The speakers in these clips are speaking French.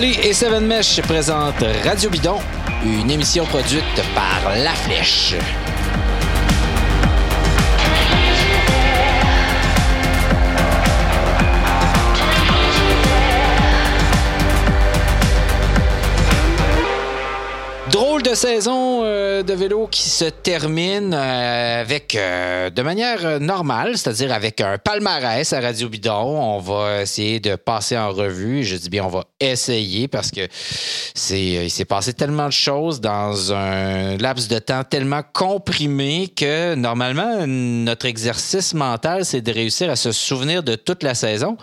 Et Seven Mesh présentent Radio Bidon, une émission produite par La Flèche. Drôle de saison euh, de vélo qui se termine euh, avec euh, de manière normale, c'est-à-dire avec un palmarès à Radio Bidon. On va essayer de passer en revue. Je dis bien on va essayer parce que c'est il s'est passé tellement de choses dans un laps de temps tellement comprimé que normalement notre exercice mental c'est de réussir à se souvenir de toute la saison.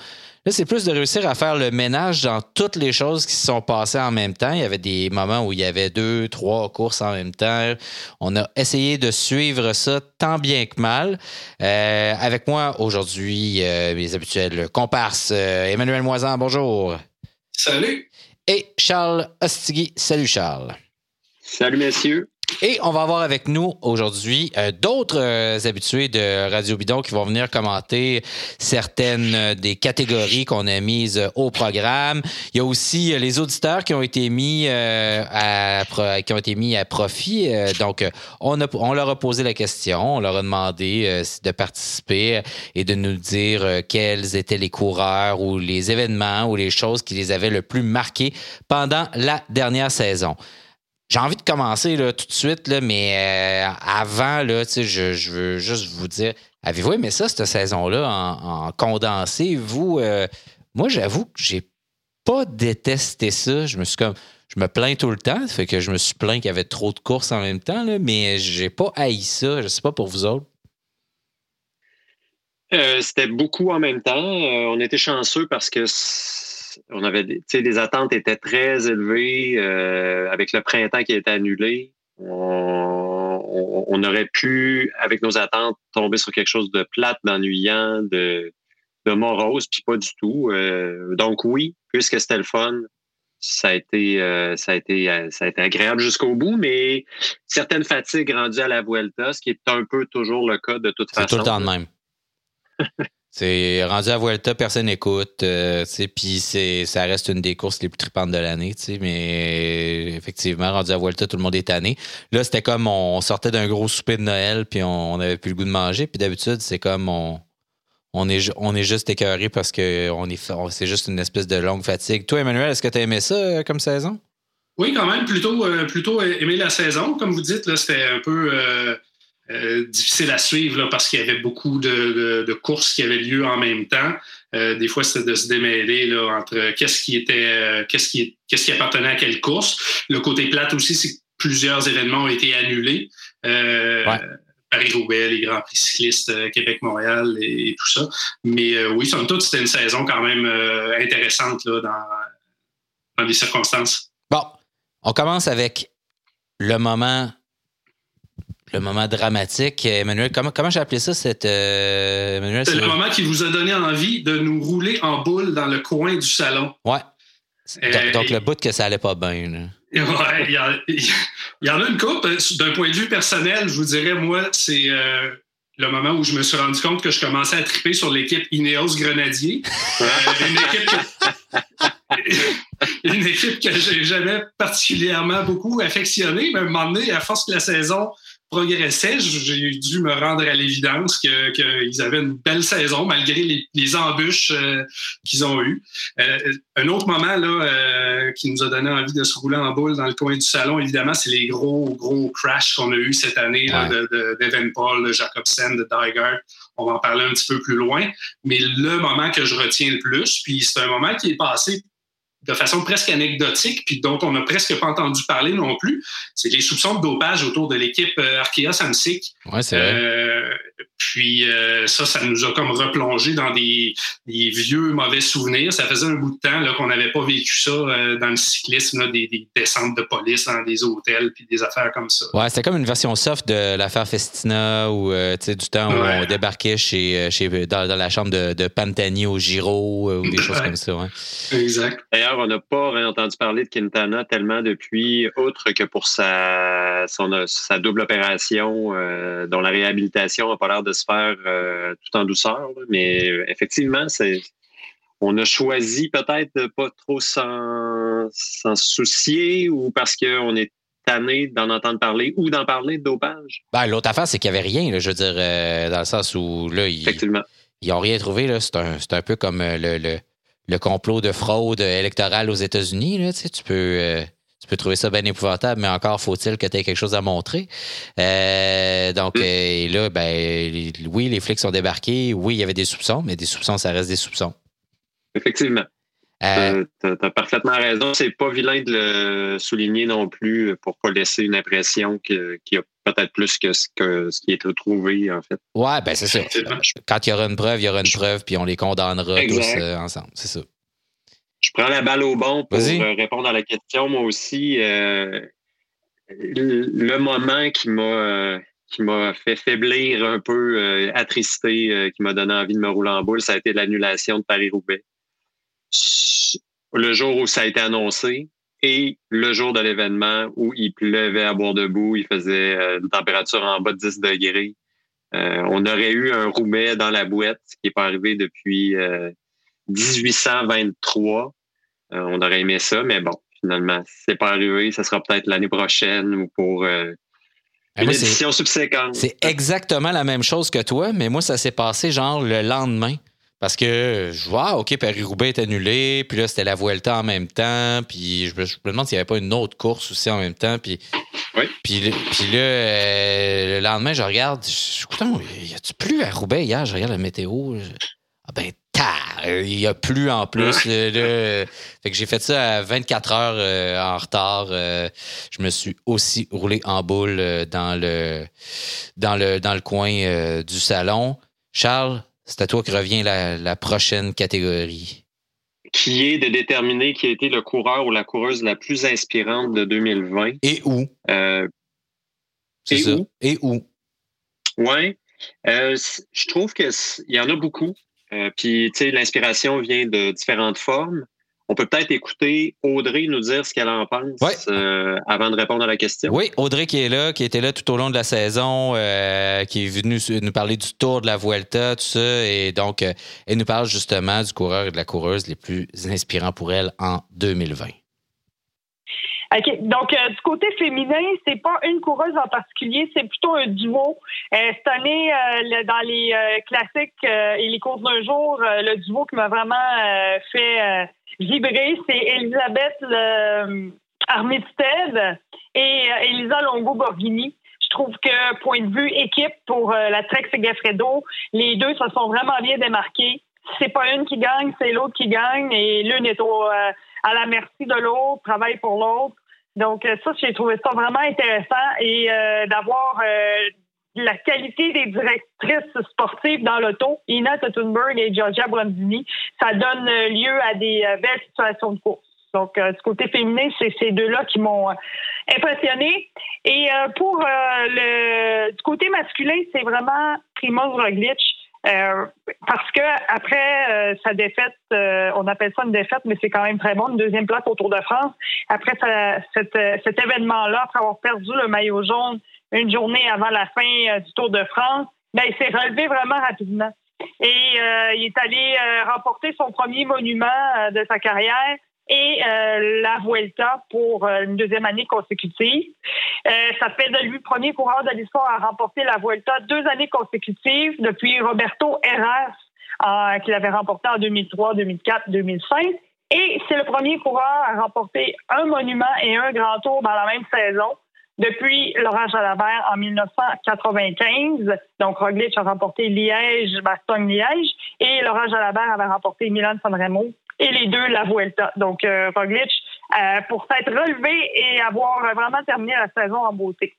Là, c'est plus de réussir à faire le ménage dans toutes les choses qui se sont passées en même temps. Il y avait des moments où il y avait deux, trois courses en même temps. On a essayé de suivre ça tant bien que mal. Euh, avec moi aujourd'hui, euh, mes habituels comparses. Euh, Emmanuel Moisan, bonjour. Salut. Et Charles Ostigui. Salut Charles. Salut messieurs. Et on va avoir avec nous aujourd'hui euh, d'autres euh, habitués de Radio Bidon qui vont venir commenter certaines euh, des catégories qu'on a mises au programme. Il y a aussi les auditeurs qui ont été mis à qui ont été mis à profit. donc on leur a posé la question, on leur a demandé de participer et de nous dire quels étaient les coureurs ou les événements ou les choses qui les avaient le plus marqués pendant la dernière saison. J'ai envie de commencer là, tout de suite, là, mais euh, avant, là, je, je veux juste vous dire, avez-vous aimé ça, cette saison-là, en, condensé? Vous, euh, moi, j'avoue que j'ai pas détesté ça. Je me suis comme. Je me plains tout le temps, fait que je me suis plaint qu'il y avait trop de courses en même temps, là, mais j'ai pas haï ça. Je sais pas pour vous autres. Euh, c'était beaucoup en même temps. on était chanceux parce que on avait des, les attentes étaient très élevées euh, avec le printemps qui a été annulé. On, aurait pu, avec nos attentes, tomber sur quelque chose de plate, d'ennuyant, de, de morose, puis pas du tout. Euh, donc oui, puisque c'était le fun, ça a été, euh, ça a été, ça a été agréable jusqu'au bout, mais certaines fatigues rendues à la Vuelta, ce qui est un peu toujours le cas de toute façon. C'est tout le temps de même. C'est rendu à Vuelta, personne n'écoute. Euh, puis ça reste une des courses les plus tripantes de l'année. Mais effectivement, rendu à Vuelta, tout le monde est tanné. Là, c'était comme on sortait d'un gros souper de Noël, puis on n'avait plus le goût de manger. Puis d'habitude, c'est comme on, on, est, juste écœuré parce que c'est juste une espèce de longue fatigue. Toi, Emmanuel, est-ce que tu as aimé ça euh, comme saison? Oui, quand même, plutôt, euh, plutôt aimé la saison. Comme vous dites, là, c'était un peu. Difficile à suivre là, parce qu'il y avait beaucoup de, courses qui avaient lieu en même temps. Euh, des fois, c'était de se démêler là, entre qu'est-ce qui était, euh, qu'est-ce qui, qu'est-ce qui appartenait à quelle course. Le côté plate aussi, c'est que plusieurs événements ont été annulés. Paris-Roubaix, les Grands Prix cyclistes, Québec-Montréal et, tout ça. Mais oui, somme toute, c'était une saison quand même intéressante là, dans, dans les circonstances. Bon, on commence avec le moment le moment dramatique. Emmanuel, comment, comment j'ai appelé ça? Cette, euh, c'est le moment qui vous a donné envie de nous rouler en boule dans le coin du salon. Ouais. Euh, donc, le bout que ça allait pas bien. il y, en a une coupe. D'un point de vue personnel, je vous dirais, moi, c'est euh, le moment où je me suis rendu compte que je commençais à triper sur l'équipe Ineos Grenadier. une équipe que, une équipe que j'ai jamais particulièrement beaucoup affectionnée, mais à un moment donné, à force que la saison progressait, j'ai dû me rendre à l'évidence qu'ils avaient une belle saison malgré les, embûches euh, qu'ils ont eues. Euh, un autre moment là, euh, qui nous a donné envie de se rouler en boule dans le coin du salon, évidemment, c'est les gros, gros crashs qu'on a eus cette année d'Evan Paul, de Jacobsen, de Dygert. On va en parler un petit peu plus loin. Mais le moment que je retiens le plus, puis c'est un moment qui est passé de façon presque anecdotique, puis dont on n'a presque pas entendu parler non plus, c'est les soupçons de dopage autour de l'équipe euh, Arkea Samsic. Ouais, c'est vrai. Euh, puis euh, ça, ça nous a comme replongé dans des, vieux mauvais souvenirs. Ça faisait un bout de temps qu'on n'avait pas vécu ça dans le cyclisme, des, descentes de police dans des hôtels, puis des affaires comme ça. Ouais, c'était comme une version soft de l'affaire Festina, ou du temps où on débarquait chez, chez dans, la chambre de, Pantani au Giro, ou des choses comme ça. Ouais. Exact on n'a pas entendu parler de Quintana tellement depuis, autre que pour sa, sa double opération, euh, dont la réhabilitation n'a pas l'air de se faire euh, tout en douceur. Mais effectivement, c'est, on a choisi peut-être de pas trop s'en, s'en soucier ou parce qu'on est tanné d'en entendre parler ou d'en parler de dopage? Ben, L'autre affaire, c'est qu'il n'y avait rien, je veux dire, euh, dans le sens où là, ils n'ont rien trouvé. C'est un, un, peu comme euh, le, le, complot de fraude électorale aux États-Unis. Tu, peux. Euh, tu peux trouver ça bien épouvantable, mais encore faut-il que tu aies quelque chose à montrer. donc, mm. là, ben, oui, les flics sont débarqués. Oui, il y avait des soupçons, mais des soupçons, ça reste des soupçons. Effectivement. Euh, tu as, parfaitement raison. C'est pas vilain de le souligner non plus pour pas laisser une impression qu'il y a peut-être plus que ce, que ce qui est retrouvé, en fait. Ouais, ben c'est ça. Quand il y aura une preuve, il y aura une preuve, puis on les condamnera tous euh, ensemble. C'est ça. Je prends la balle au bon pour euh, répondre à la question. Moi aussi, le moment qui m'a qui m'a fait faiblir un peu, attristé, qui m'a donné envie de me rouler en boule, ça a été l'annulation de Paris-Roubaix le jour où ça a été annoncé et le jour de l'événement où il pleuvait à boire debout, il faisait euh, une température en bas de 10 degrés. Euh, on aurait eu un Roubaix dans la boîte, ce qui n'est pas arrivé depuis 1823. Euh, on aurait aimé ça, mais bon, finalement, c'est pas arrivé. Ça sera peut-être l'année prochaine ou pour une édition subséquente. C'est exactement la même chose que toi, mais moi, ça s'est passé genre le lendemain. Parce que je vois, OK, Paris-Roubaix est annulé, puis là, c'était la Vuelta en même temps, puis je me, demande s'il n'y avait pas une autre course aussi en même temps, puis, puis, là, euh, le lendemain, je regarde, écoute, y a-tu plus à Roubaix hier? Je regarde la météo. ah ben, il y a plus en plus. fait que j'ai fait ça à 24 heures euh, en retard. Euh, je me suis aussi roulé en boule dans le, dans le, dans le coin du salon. Charles, c'est à toi que revient la, prochaine catégorie. Qui est de déterminer qui a été le coureur ou la coureuse la plus inspirante de 2020. Et où? Euh, et où? Et où? Oui. Euh, je trouve qu'il y en a beaucoup. Euh, puis, tu sais, l'inspiration vient de différentes formes. On peut peut-être écouter Audrey nous dire ce qu'elle en pense euh, avant de répondre à la question. Oui, Audrey qui est là, qui était là tout au long de la saison, euh, qui est venue nous parler du tour de la Vuelta, tout ça. Et donc, elle nous parle justement du coureur et de la coureuse les plus inspirants pour elle en 2020. OK. Donc, du côté féminin, c'est pas une coureuse en particulier, c'est plutôt un duo. cette année, dans les classiques et les courses d'un jour, le duo qui m'a vraiment fait vibrer, c'est Elisabeth le, Armistead et euh, Elisa Longo-Borghini. Je trouve que, point de vue équipe pour euh, la Trek Segafredo, les deux se sont vraiment bien démarqués. C'est pas une qui gagne, c'est l'autre qui gagne et l'une est au, euh, à la merci de l'autre, travaille pour l'autre. Donc ça, j'ai trouvé ça vraiment intéressant et d'avoir la qualité des directrices sportives dans l'auto, Ina Tottenberg et Georgia Brandini, ça donne lieu à des euh, belles situations de course. Donc, euh, du côté féminin, c'est ces deux-là qui m'ont euh, impressionné. Et pour le du côté masculin, c'est vraiment Primoz Roglic. Parce que après sa défaite, on appelle ça une défaite, mais c'est quand même très bon, une deuxième place au Tour de France. Après cet événement-là, après avoir perdu le maillot jaune une journée avant la fin euh, du Tour de France, ben, il s'est relevé vraiment rapidement. Et euh, il est allé euh, remporter son premier monument de sa carrière et la Vuelta pour une deuxième année consécutive. ça fait de lui premier coureur de l'histoire à remporter la Vuelta deux années consécutives depuis Roberto Heras, qu'il avait remporté en 2003, 2004, 2005. Et c'est le premier coureur à remporter un monument et un grand tour dans la même saison depuis Laurent Jalabert en 1995. Donc, Roglic a remporté Liège, Bastogne-Liège et Laurent Jalabert avait remporté Milan-San Remo et les deux la Vuelta. Donc, euh, Roglic, euh, pour s'être relevé et avoir vraiment terminé la saison en beauté.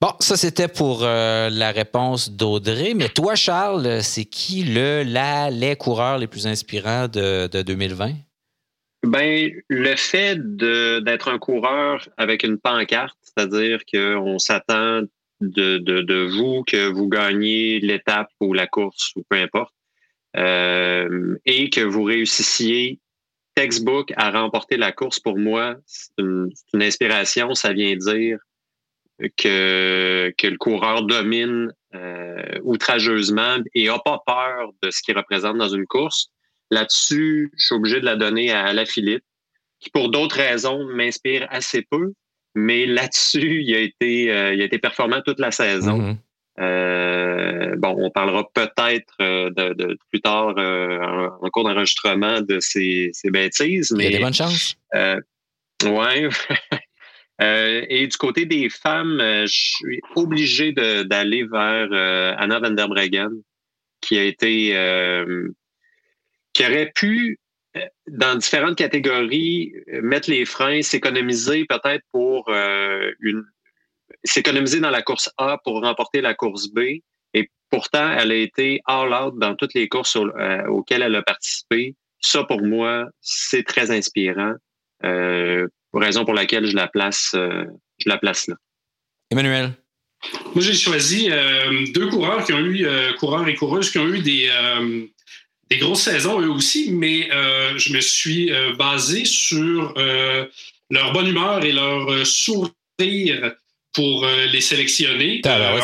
Bon, ça c'était pour euh, la réponse d'Audrey. Mais toi, Charles, c'est qui le, la, les coureurs les plus inspirants de, de 2020? Ben, le fait d'être un coureur avec une pancarte, c'est-à-dire qu'on s'attend de, de, de, vous que vous gagnez l'étape ou la course ou peu importe, euh, et que vous réussissiez textbook à remporter la course, pour moi, c'est une, une, inspiration. Ça vient dire que, que le coureur domine euh, outrageusement et n'a pas peur de ce qu'il représente dans une course. Là-dessus, je suis obligé de la donner à la Philippe. qui pour d'autres raisons m'inspire assez peu. Mais là-dessus, il a été, il a été performant toute la saison. Mm-hmm. Euh, bon, on parlera peut-être euh, de, plus tard euh, en, cours d'enregistrement de ces, bêtises. Mais, Il y a des bonnes chances. ouais. et du côté des femmes, je suis obligé d'aller vers Anna van der Breggen, qui a été qui aurait pu dans différentes catégories mettre les freins, s'économiser peut-être pour une, s'économiser dans la course A pour remporter la course B. Et pourtant, elle a été all out dans toutes les courses euh, auxquelles elle a participé. Ça, pour moi, c'est très inspirant. Euh, raison pour laquelle je la place, euh, je la place là. Emmanuel? Moi, j'ai choisi euh, deux coureurs qui ont eu, coureurs et coureuses qui ont eu des, des grosses saisons eux aussi, mais je me suis basé sur leur bonne humeur et leur sourire pour euh, les sélectionner. Euh,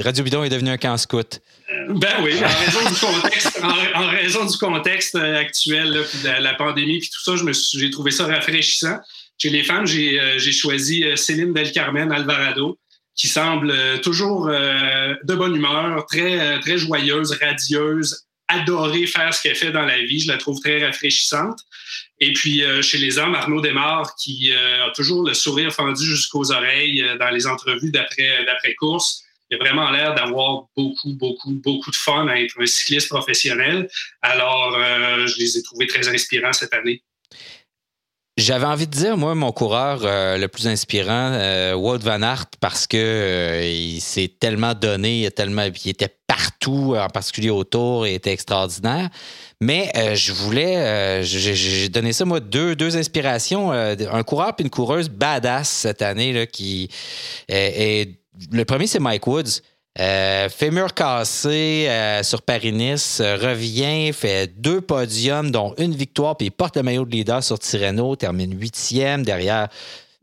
Radio Bidon est devenu un camp scout. Euh, ben oui, en raison du contexte, en, raison du contexte actuel, de la, pandémie et tout ça, j'ai trouvé ça rafraîchissant. Chez les femmes, j'ai choisi Céline Del Carmen Alvarado, qui semble toujours de bonne humeur, très, très joyeuse, radieuse, adorer faire ce qu'elle fait dans la vie. Je la trouve très rafraîchissante. Et puis, euh, chez les hommes, Arnaud Desmar, qui euh, a toujours le sourire fendu jusqu'aux oreilles euh, dans les entrevues d'après-course. Il a vraiment l'air d'avoir beaucoup, beaucoup, beaucoup de fun à être un cycliste professionnel. Alors, je les ai trouvés très inspirants cette année. J'avais envie de dire, moi, mon coureur le plus inspirant, euh, Wout Van Aert, parce que il s'est tellement donné, il, tellement, il était partout, en particulier autour, était extraordinaire. Mais euh, je voulais, euh, j'ai donné ça, moi, deux, deux inspirations. Euh, un coureur puis une coureuse badass cette année, là, qui est, le premier, c'est Mike Woods. fémur cassé sur Paris-Nice, revient, fait deux podiums, dont une victoire, puis il porte le maillot de leader sur Tirreno, termine huitième derrière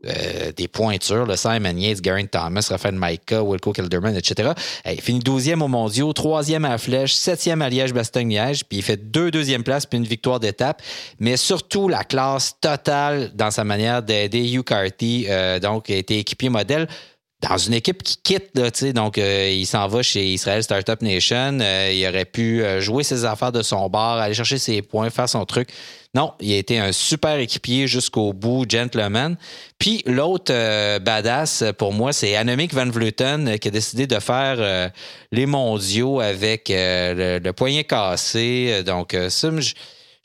euh, des pointures, le Simon Yates, Geraint Thomas, Rafael Maika, Wilco Kilderman, etc. il finit 12e au mondiaux, troisième à Flèche, septième à Liège-Bastogne-Liège, puis il fait deux deuxièmes places puis une victoire d'étape, mais surtout la classe totale dans sa manière d'aider Hugh Carty, euh, donc a été équipier modèle dans une équipe qui quitte, là, donc euh, il s'en va chez Israel Startup Nation. il aurait pu jouer ses affaires de son bar, aller chercher ses points, faire son truc. Non, il a été un super équipier jusqu'au bout, gentleman. Puis l'autre euh, badass pour moi, c'est Annemiek van Vleuten euh, qui a décidé de faire euh, les mondiaux avec le, poignet cassé. Donc ça,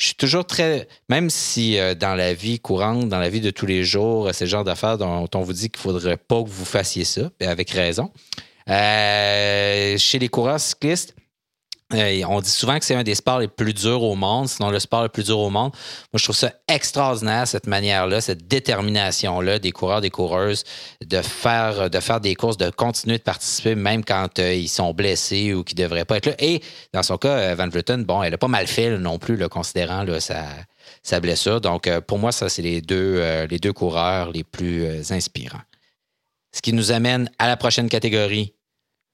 suis toujours très, même si dans la vie courante, dans la vie de tous les jours, c'est le genre d'affaires dont on vous dit qu'il ne faudrait pas que vous fassiez ça, avec raison. chez les coureurs cyclistes, euh, on dit souvent que c'est un des sports les plus durs au monde, sinon le sport le plus dur au monde. Moi, je trouve ça extraordinaire, cette manière-là, cette détermination-là des coureurs, des coureuses, de faire, de faire des courses, de continuer de participer, même quand euh, ils sont blessés ou qu'ils ne devraient pas être là. Et dans son cas, euh, Van Vleuten, bon, elle n'a pas mal fait non plus, le considérant sa, blessure. Donc, pour moi, ça, c'est les les deux coureurs les plus inspirants. Ce qui nous amène à la prochaine catégorie,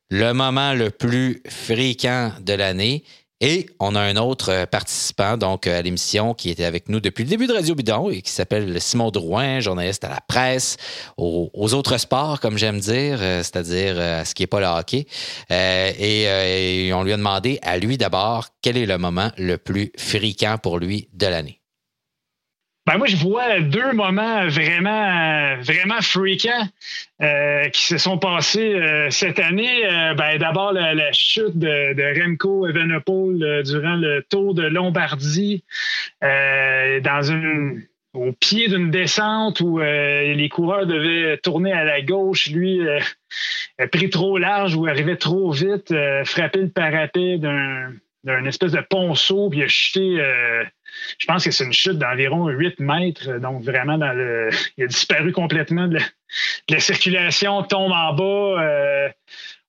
le moment le plus fréquent de l'année. Et on a un autre euh, participant donc à l'émission qui était avec nous depuis le début de Radio Bidon et qui s'appelle Simon Drouin, journaliste à la presse, aux, autres sports, comme j'aime dire, euh, c'est-à-dire euh, ce qui n'est pas le hockey. et, on lui a demandé à lui d'abord quel est le moment le plus fréquent pour lui de l'année. Ben moi, je vois deux moments vraiment, vraiment fréquents euh, qui se sont passés euh, cette année. Euh, ben, D'abord, la, chute de, Remco Evenepoel durant le Tour de Lombardie dans une au pied d'une descente où les coureurs devaient tourner à la gauche. Lui a pris trop large ou arrivait trop vite, frappé le parapet d'un espèce de ponceau, puis a chuté, euh, je pense que c'est une chute d'environ 8 mètres, donc vraiment dans le. Il a disparu complètement de la, circulation, tombe en bas. Euh,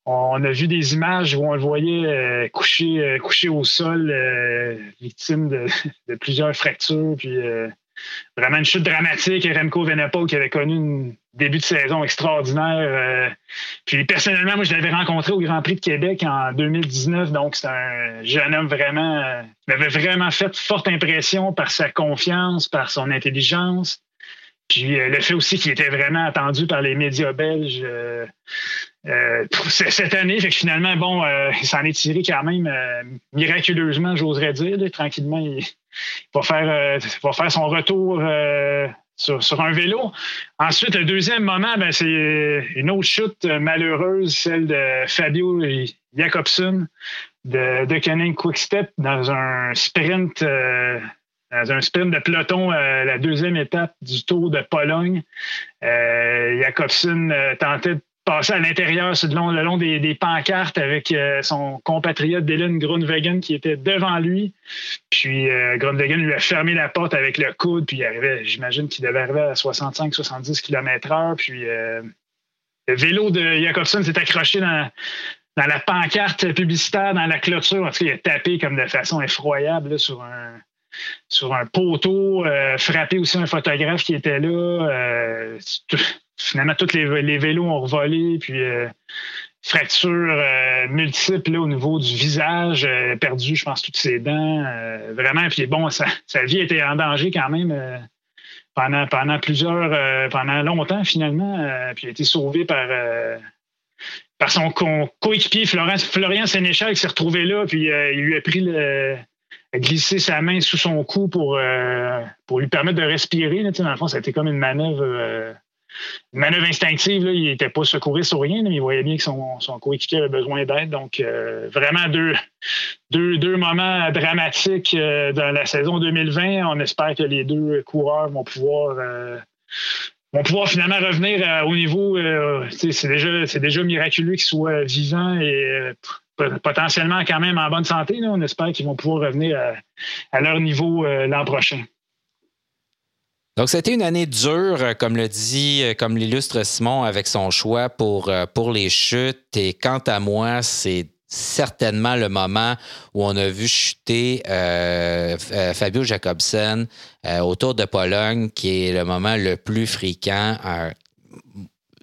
on a vu des images où on le voyait euh, couché, couché au sol, victime de, plusieurs fractures, puis vraiment une chute dramatique. Remco Venepol qui avait connu un début de saison extraordinaire. Euh, puis personnellement, moi, je l'avais rencontré au Grand Prix de Québec en 2019. Donc, c'est un jeune homme vraiment euh, qui m'avait vraiment fait forte impression par sa confiance, par son intelligence. Puis euh, le fait aussi qu'il était vraiment attendu par les médias belges cette année. Fait que finalement, bon, il s'en est tiré quand même miraculeusement, j'oserais dire. tranquillement, il, va faire, euh, va faire son retour euh, sur, un vélo. Ensuite, le deuxième moment, ben, c'est une autre chute malheureuse, celle de Fabio Jacobson de, de Quick Quickstep dans un sprint. Euh, dans un sprint de peloton, la deuxième étape du Tour de Pologne. Jacobson tentait de passé à l'intérieur le long, le long des, pancartes avec euh, son compatriote Dylan Grunwegen qui était devant lui. Puis euh, lui a fermé la porte avec le coude, puis il arrivait, j'imagine qu'il devait arriver à 65-70 km/h. Puis euh, le vélo de Jacobson s'est accroché dans, la pancarte publicitaire, dans la clôture. En tout cas, il a tapé comme de façon effroyable sur un sur un poteau, frappé aussi un photographe qui était là finalement, tous les, vélos ont revolé, puis euh, fractures euh, multiples au niveau du visage, euh, perdu, je pense, toutes ses dents. vraiment, puis bon, sa, vie était en danger quand même pendant, pendant plusieurs, pendant longtemps finalement, puis il a été sauvé par par son coéquipier Florian Sénéchal qui s'est retrouvé là, puis il lui a pris le, glisser sa main sous son cou pour, pour lui permettre de respirer. Là, dans le fond, ça a été comme une manœuvre manœuvre instinctive, il n'était pas secouriste ou rien, mais il voyait bien que son, coéquipier avait besoin d'aide. Donc, euh, vraiment deux, deux, moments dramatiques euh, dans la saison 2020. On espère que les deux coureurs vont pouvoir, euh, vont pouvoir finalement revenir au niveau. c'est déjà, déjà miraculeux qu'ils soient vivants et potentiellement quand même en bonne santé. On espère qu'ils vont pouvoir revenir à leur niveau l'an prochain. Donc, c'était une année dure, euh, comme le dit, euh, comme l'illustre Simon avec son choix pour, euh, pour les chutes. Et quant à moi, c'est certainement le moment où on a vu chuter Fabio Jacobsen autour de Pologne, qui est le moment le plus fréquent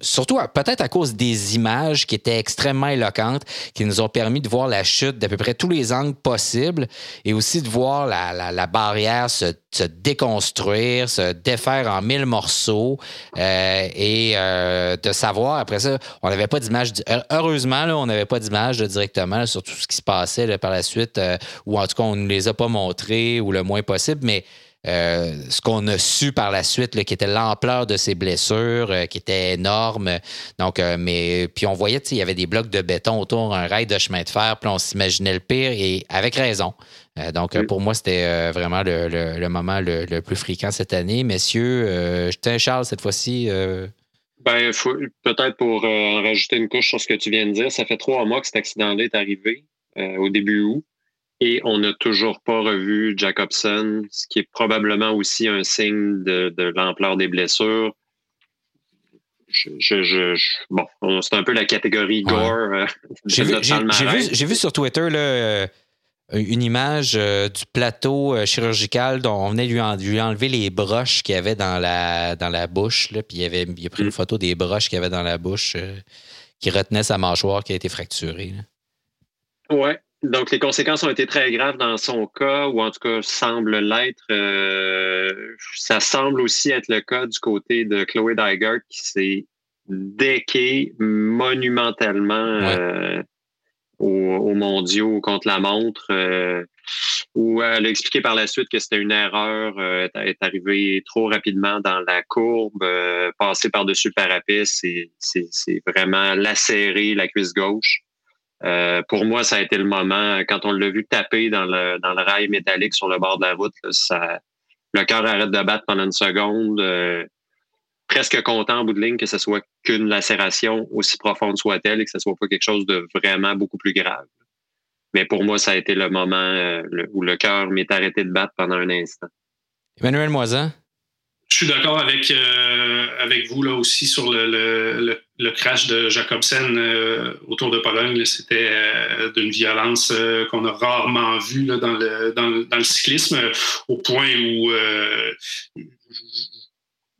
surtout peut-être à cause des images qui étaient extrêmement éloquentes, qui nous ont permis de voir la chute d'à peu près tous les angles possibles et aussi de voir la, barrière se, déconstruire, se défaire en mille morceaux euh, et euh, de savoir après ça, on n'avait pas d'image, heureusement, là, on n'avait pas d'image directement sur tout ce qui se passait par la suite, euh, ou en tout cas, on ne les a pas montrés ou le moins possible, mais euh, ce qu'on a su par la suite, qui était l'ampleur de ses blessures, euh, qui était énorme. Donc, euh, mais puis on voyait, il y avait des blocs de béton autour, un rail de chemin de fer, puis on s'imaginait le pire et avec raison. donc, pour moi, c'était vraiment le, moment le, plus fréquent cette année. Messieurs, je tiens Charles cette fois-ci. Ben, peut-être pour en rajouter une couche sur ce que tu viens de dire, ça fait trois mois que cet accident-là est arrivé au début août. Et on n'a toujours pas revu Jacobson, ce qui est probablement aussi un signe de, l'ampleur des blessures. Je, bon, c'est un peu la catégorie gore. Euh, j'ai vu, sur Twitter là, euh, une image euh, du plateau chirurgical dont on venait lui, enlever les broches qu'il avait dans la, dans la bouche. Là, puis il, avait, il a pris une mm. photo des broches qu'il avait dans la bouche qui retenait sa mâchoire qui a été fracturée. Ouais, donc, les conséquences ont été très graves dans son cas, ou en tout cas semblent l'être. Euh, ça semble aussi être le cas du côté de Chloé Dygert qui s'est déqué monumentalement euh, aux, mondiaux contre la montre, euh, où elle a expliqué par la suite que c'était une erreur, euh, est arrivée trop rapidement dans la courbe, passer par-dessus le parapet, c'est vraiment lacérer la cuisse gauche. Euh, pour moi, ça a été le moment, quand on l'a vu taper dans le, dans le rail métallique sur le bord de la route, ça, le cœur arrête de battre pendant une seconde. Euh, presque content en bout de ligne que ce soit qu'une lacération, aussi profonde soit-elle, et que ce soit pas quelque chose de vraiment beaucoup plus grave. Mais pour moi, ça a été le moment euh, où le cœur m'est arrêté de battre pendant un instant. Emmanuel Moisin? Je suis d'accord avec, avec vous là aussi sur le, le crash de Jacobsen euh, autour de Pologne, c'était euh, d'une violence euh, qu'on a rarement vue dans, le, le, cyclisme, au point où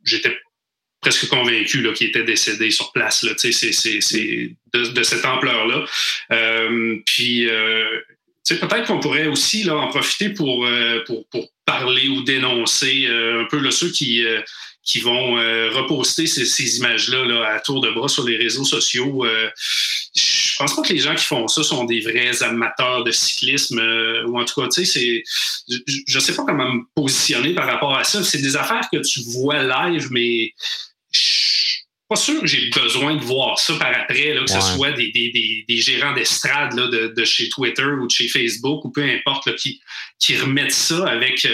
j'étais presque convaincu qu'il était décédé sur place. C'est de, cette ampleur-là. puis, peut-être qu'on pourrait aussi en profiter pour, parler ou dénoncer un peu ceux qui qui vont euh, reposter ces, images-là là, à tour de bras sur les réseaux sociaux. Euh, je pense pas que les gens qui font ça sont des vrais amateurs de cyclisme, euh, ou en tout cas, tu sais, c'est, je, ne sais pas comment me positionner par rapport à ça. C'est des affaires que tu vois live, mais je suis pas sûr que j'ai besoin de voir ça par après, là, que ce soit des, des, des, gérants d'estrade de, de, chez Twitter ou de chez Facebook ou peu importe, qui, qui remettent ça avec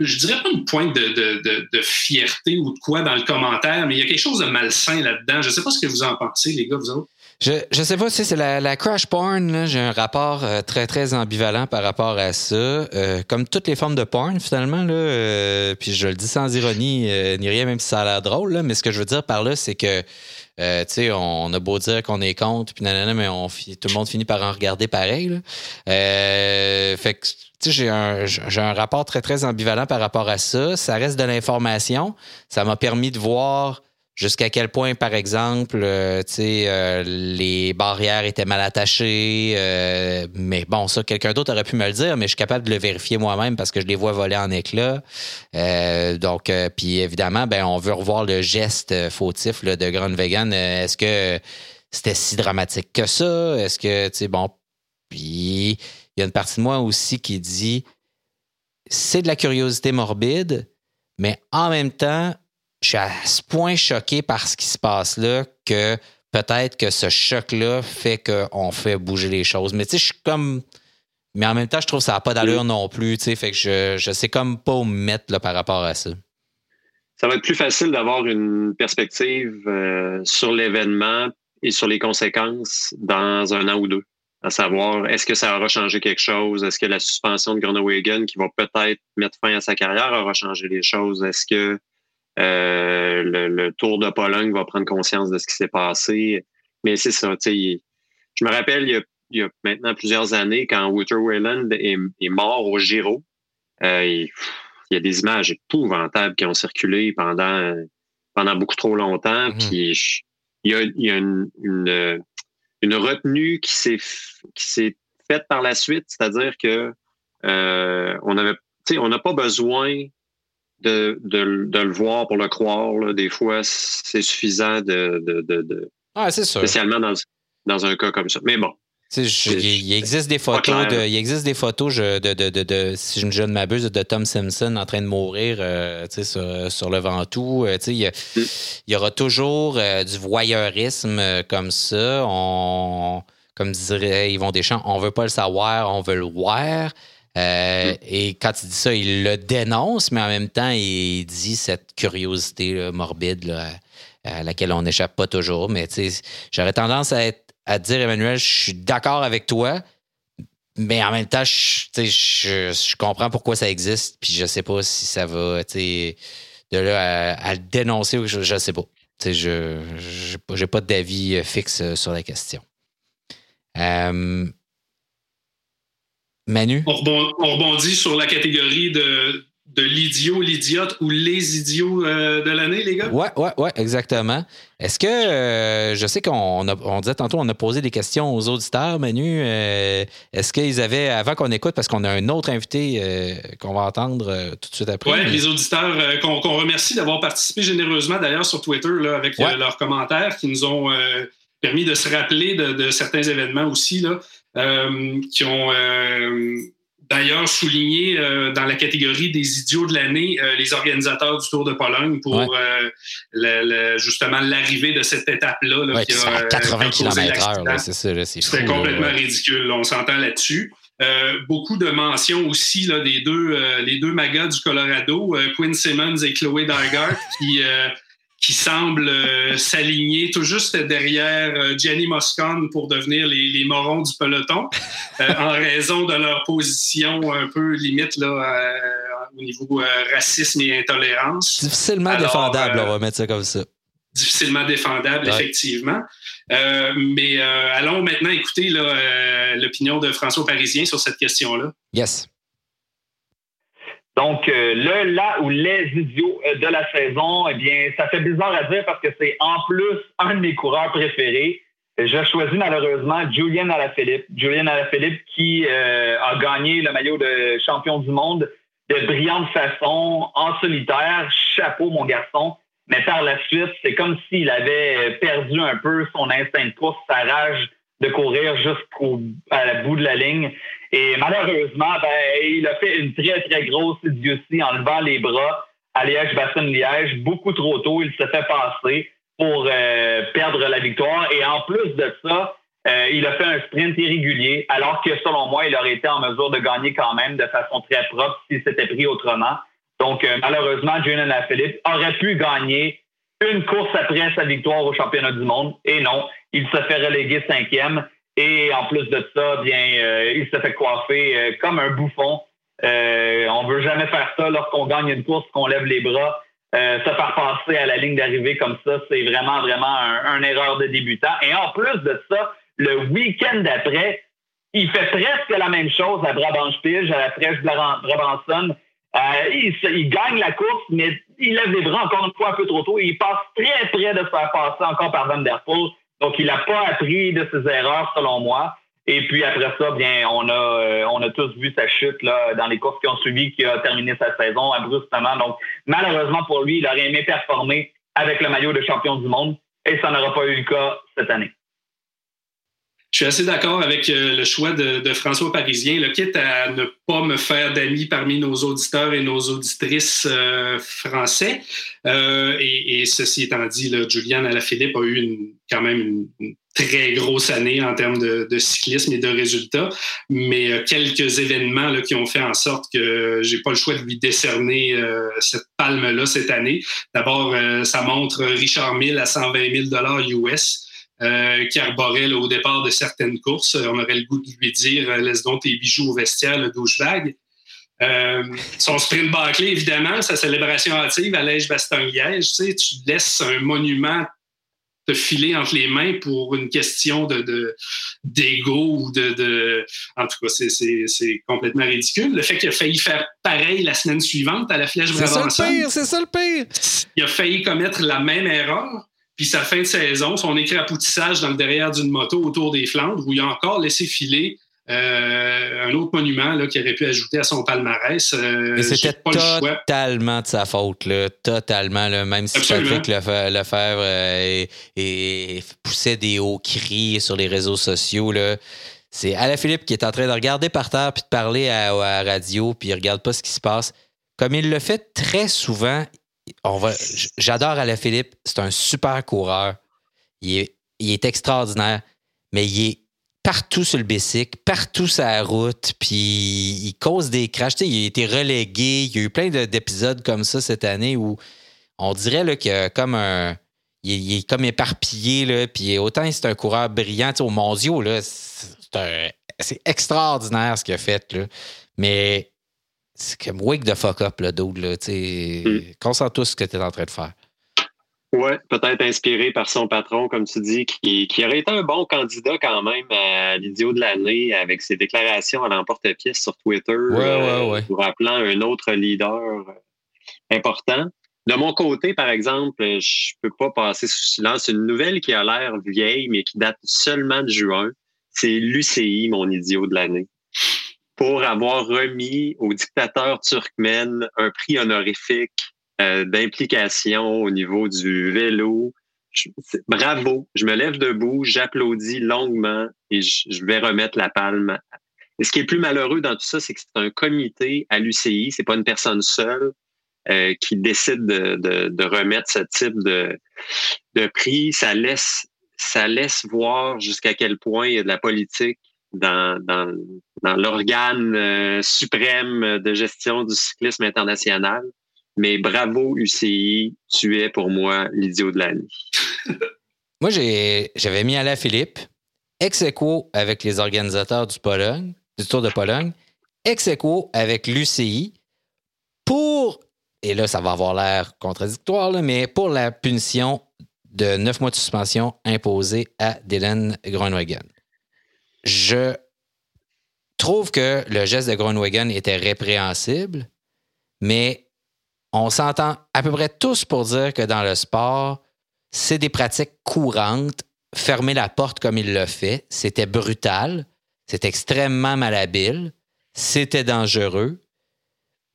je dirais pas une pointe de, fierté ou de quoi dans le commentaire, mais il y a quelque chose de malsain là-dedans. Je ne sais pas ce que vous en pensez, les gars, vous autres. Je, je sais pas si c'est la, crash porn, j'ai un rapport euh, très, très ambivalent par rapport à ça. Euh, comme toutes les formes de porn, finalement, là, euh, puis je le dis sans ironie ni rien, même si ça a l'air drôle, mais ce que je veux dire par là, c'est que tu sais, on a beau dire qu'on est contre, puis nanana, mais tout le monde finit par en regarder pareil. fait que j'ai un, j'ai un rapport très, très ambivalent par rapport à ça. Ça reste de l'information. Ça m'a permis de voir jusqu'à quel point, par exemple, euh, euh, les barrières étaient mal attachées. Euh, mais bon, ça, quelqu'un d'autre aurait pu me le dire, mais je suis capable de le vérifier moi-même parce que je les vois voler en éclats. donc, puis évidemment, ben, on veut revoir le geste fautif de Grand Vegan. Est-ce que c'était si dramatique que ça? Est-ce que, tu sais, bon, puis il y a une partie de moi aussi qui dit c'est de la curiosité morbide, mais en même temps, je suis à ce point choqué par ce qui se passe là que peut-être que ce choc-là fait qu'on fait bouger les choses. Mais tu sais, je suis comme. Mais en même temps, je trouve que ça n'a pas d'allure non plus. Tu sais, fait que je, je sais comme pas où me mettre là, par rapport à ça. Ça va être plus facile d'avoir une perspective euh, sur l'événement et sur les conséquences dans un an ou deux à savoir est-ce que ça aura changé quelque chose? Est-ce que la suspension de Groenewegen, qui va peut-être mettre fin à sa carrière, aura changé les choses? Est-ce que euh, le, Tour de Pologne va prendre conscience de ce qui s'est passé? Mais c'est ça, tu sais, je me rappelle, il y, a, maintenant plusieurs années, quand Wouter Wayland est, mort au Giro, euh, il, y a des images épouvantables qui ont circulé pendant, pendant beaucoup trop longtemps. Mm-hmm. Puis il y a, il y a une une retenue qui s'est qui s'est faite par la suite, c'est-à-dire que euh, on avait, on n'a pas besoin de, de, de, le voir pour le croire. Des fois, c'est suffisant de, de, de, ah, sûr. spécialement dans, dans un cas comme ça. Mais bon, il, existe des photos de, il existe des photos de, de, de, si je ne m'abuse, de Tom Simpson en train de mourir euh, sur, sur, le Ventoux. Euh, il, y mm. il y aura toujours euh, du voyeurisme comme ça. On, comme dirait Yvon Deschamps, on veut pas le savoir, on veut le voir. Mm. Et quand il dit ça, il le dénonce, mais en même temps, il dit cette curiosité morbide à laquelle on n'échappe pas toujours. Mais j'aurais tendance à être à dire, Emmanuel, je suis d'accord avec toi, mais en même temps, je, je, comprends pourquoi ça existe, puis je sais pas si ça va, de là à, le dénoncer, je, ne sais pas. je n'ai pas d'avis fixe euh, sur la question. Euh, Manu? On rebondit sur la catégorie de, de l'idiot, l'idiote ou les idiots euh, de l'année, les gars? Oui, oui, oui, exactement. Est-ce que, euh, je sais qu'on on disait tantôt, on a posé des questions aux auditeurs, Manu. Euh, est-ce qu'ils avaient, avant qu'on écoute, parce qu'on a un autre invité qu'on va entendre tout de suite après? Oui, les auditeurs qu'on remercie d'avoir participé généreusement, d'ailleurs, sur Twitter, là, avec leurs commentaires qui nous ont permis de se rappeler de, de certains événements aussi, là, qui ont d'ailleurs souligné euh, dans la catégorie des idiots de l'année euh, les organisateurs du Tour de Pologne pour euh, justement l'arrivée de cette étape-là. Là, qui a, 80 km/h, c'est ça. C'était complètement ridicule. on s'entend là-dessus. beaucoup de mentions aussi là, des deux, les deux magas du Colorado, Quinn Simmons et Chloé Dargard, qui qui semblent euh, s'aligner tout juste derrière euh, Gianni Moscone pour devenir les, morons du peloton, euh, en raison de leur position un peu limite là, au niveau racisme et intolérance. Difficilement défendable, on va mettre ça comme ça. difficilement défendable, effectivement. mais allons maintenant écouter l'opinion de François Parisien sur cette question-là. Yes. Donc, le, là ou les idiots de la saison, eh bien, ça fait bizarre à dire parce que c'est en plus un de mes coureurs préférés. J'ai choisi malheureusement Julian Alaphilippe. Julian Alaphilippe qui euh, a gagné le maillot de champion du monde de brillante façon, en solitaire. Chapeau, mon garçon. Mais par la suite, c'est comme s'il avait perdu un peu son instinct de course, sa rage de courir jusqu'au bout de la ligne. Et malheureusement, ben, il a fait une très, très grosse idiotie en levant les bras à Liège-Bastogne-Liège. Beaucoup trop tôt, il s'est fait passer pour euh, perdre la victoire. Et en plus de ça, euh, il a fait un sprint irrégulier, alors que selon moi, il aurait été en mesure de gagner quand même de façon très propre s'il s'était pris autrement. Donc, euh, malheureusement, Julian Philippe aurait pu gagner une course après sa victoire au championnat du monde. Et non, il se fait reléguer cinquième. Et en plus de ça, bien, il se fait coiffer comme un bouffon. on veut jamais faire ça lorsqu'on gagne une course, qu'on lève les bras euh, se faire passer à la ligne d'arrivée comme ça, c'est vraiment, vraiment un, erreur de débutant. Et en plus de ça, le week-end d'après, il fait presque la même chose à Brabant-Pige, à la fraîche Brabanson. Euh, il, il, gagne la course, mais il lève les bras encore une fois un peu trop tôt. il passe très près de se faire passer encore par Van Der Poel. Donc, il n'a pas appris de ses erreurs, selon moi. Et puis après ça, bien, on a, euh, on a tous vu sa chute là, dans les courses qui ont suivi, qui a terminé sa saison abruptement. Donc, malheureusement pour lui, il aurait aimé performer avec le maillot de champion du monde et ça n'aura pas eu le cas cette année. Suis assez d'accord avec euh, le choix de, François Parisien. Le quitte à ne pas me faire d'amis parmi nos auditeurs et nos auditrices euh, français. et, ceci étant dit, là, Julian Alaphilippe a eu une, quand même une très grosse année en termes de, cyclisme et de résultats, mais euh, quelques événements là, qui ont fait en sorte que j'ai pas le choix de lui décerner euh, cette palme-là cette année. D'abord, euh, ça montre Richard Mille à 120 000 dollars US. qui arborait au départ de certaines courses. On aurait le goût de lui dire laisse donc tes bijoux au vestiaire, le douchebag. son sprint bâclé, évidemment, sa célébration hâtive à Lège-Bastogne-Liège, tu, sais, tu laisses un monument te filer entre les mains pour une question de d'ego ou de, En tout cas, c'est complètement ridicule. Le fait qu'il a failli faire pareil la semaine suivante à la Flèche. C'est ça le pire, c'est ça le pire. Il a failli commettre la même erreur. Puis sa fin de saison, son écrapotissage dans le derrière d'une moto autour des Flandres, où il a encore laissé filer euh, un autre monument là, qui aurait pu ajouter à son palmarès. Euh, c'était totalement de sa faute, là, totalement. Là, même si Patrick Lefebvre euh, et, poussait des hauts cris sur les réseaux sociaux. Là. C'est Philippe qui est en train de regarder par terre puis de parler à, la radio, puis il regarde pas ce qui se passe. Comme il le fait très souvent, j'adore Philippe, c'est un super coureur. Il est, extraordinaire, mais il est partout sur le bicycle, partout sur la route, puis il cause des crashs. Il a été relégué. Il y a eu plein d'épisodes comme ça cette année où on dirait qu'il a comme un. Il est, comme éparpillé, là, puis autant c'est un coureur brillant, tu sais, aux mondiaux, là, c'est extraordinaire ce qu'il a fait, là. Mais c'est comme wake the fuck up, là, d'autres, là. Mm. Concentre-toi sur ce que tu es en train de faire. Oui, peut-être inspiré par son patron, comme tu dis, qui, qui, aurait été un bon candidat quand même à l'idiot de l'année avec ses déclarations à l'emporte-pièce sur Twitter, ouais, euh, rappelant un autre leader important. De mon côté, par exemple, je peux pas passer sous silence une nouvelle qui a l'air vieille, mais qui date seulement de juin. C'est l'UCI, mon idiot de l'année, pour avoir remis au dictateur turkmène un prix honorifique euh, d'implication au niveau du vélo. bravo, je me lève debout, j'applaudis longuement et je, vais remettre la palme. Et ce qui est plus malheureux dans tout ça, c'est que c'est un comité à l'UCI, c'est pas une personne seule euh, qui décide de, remettre ce type de, prix. Ça laisse, ça laisse voir jusqu'à quel point il y a de la politique dans, l'organe euh, suprême de gestion du cyclisme international. Mais bravo UCI, tu es pour moi l'idiot de l'année. moi, j'avais mis Alain Philippe, ex aequo avec les organisateurs du, Pologne, du Tour de Pologne, ex aequo avec l'UCI pour, et là, ça va avoir l'air contradictoire, mais pour la punition de neuf mois de suspension imposée à Dylan Groenwegen. Je trouve que le geste de Groenwegen était répréhensible, mais on s'entend à peu près tous pour dire que dans le sport, c'est des pratiques courantes. Fermer la porte comme il l'a fait, c'était brutal, c'est extrêmement malhabile, c'était dangereux,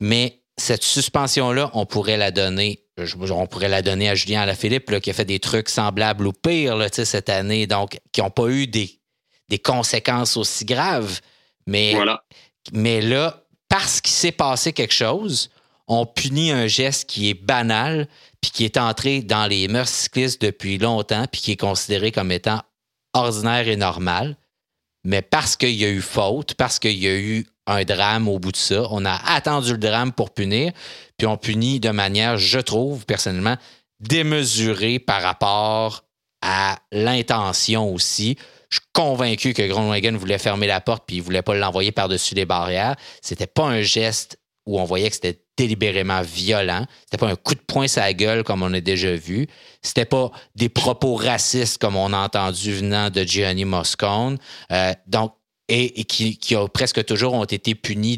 mais cette suspension-là, on pourrait la donner. On pourrait la donner à Julien Alaphilippe, qui a fait des trucs semblables ou pires cette année, donc qui n'ont pas eu des, des, conséquences aussi graves. Mais, mais là, parce qu'il s'est passé quelque chose, on punit un geste qui est banal, puis qui est entré dans les mœurs cyclistes depuis longtemps, puis qui est considéré comme étant ordinaire et normal. Mais parce qu'il y a eu faute, parce qu'il y a eu un drame au bout de ça. On a attendu le drame pour punir, puis on punit de manière, je trouve personnellement, démesurée par rapport à l'intention aussi. Je suis convaincu que Groenwegen voulait fermer la porte puis il voulait pas l'envoyer par-dessus les barrières. C'était pas un geste où on voyait que c'était délibérément violent. C'était pas un coup de poing sur la gueule comme on a déjà vu. C'était pas des propos racistes comme on a entendu venant de Gianni Moscone. Euh, donc, et, qui, presque toujours ont été punis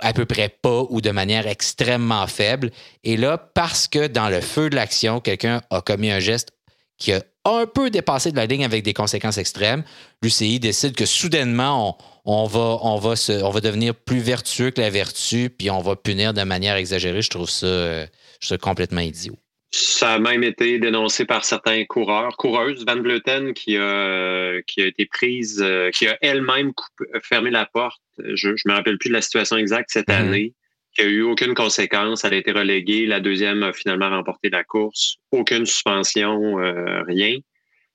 à peu près pas ou de manière extrêmement faible. Et là, parce que dans le feu de l'action, quelqu'un a commis un geste qui a un peu dépassé de la ligne avec des conséquences extrêmes, l'UCI décide que soudainement, on, va, on, va se, on va devenir plus vertueux que la vertu, puis on va punir de manière exagérée. Je trouve ça, je trouve ça complètement idiot. Ça a même été dénoncé par certains coureurs, coureuses. Van Vleuten qui a, qui a été prise, euh, qui a elle-même fermé la porte. Je ne me rappelle plus de la situation exacte cette mhm. année. Qui a eu aucune conséquence. Elle a été reléguée. La deuxième a finalement remporté la course. Aucune suspension, euh, rien.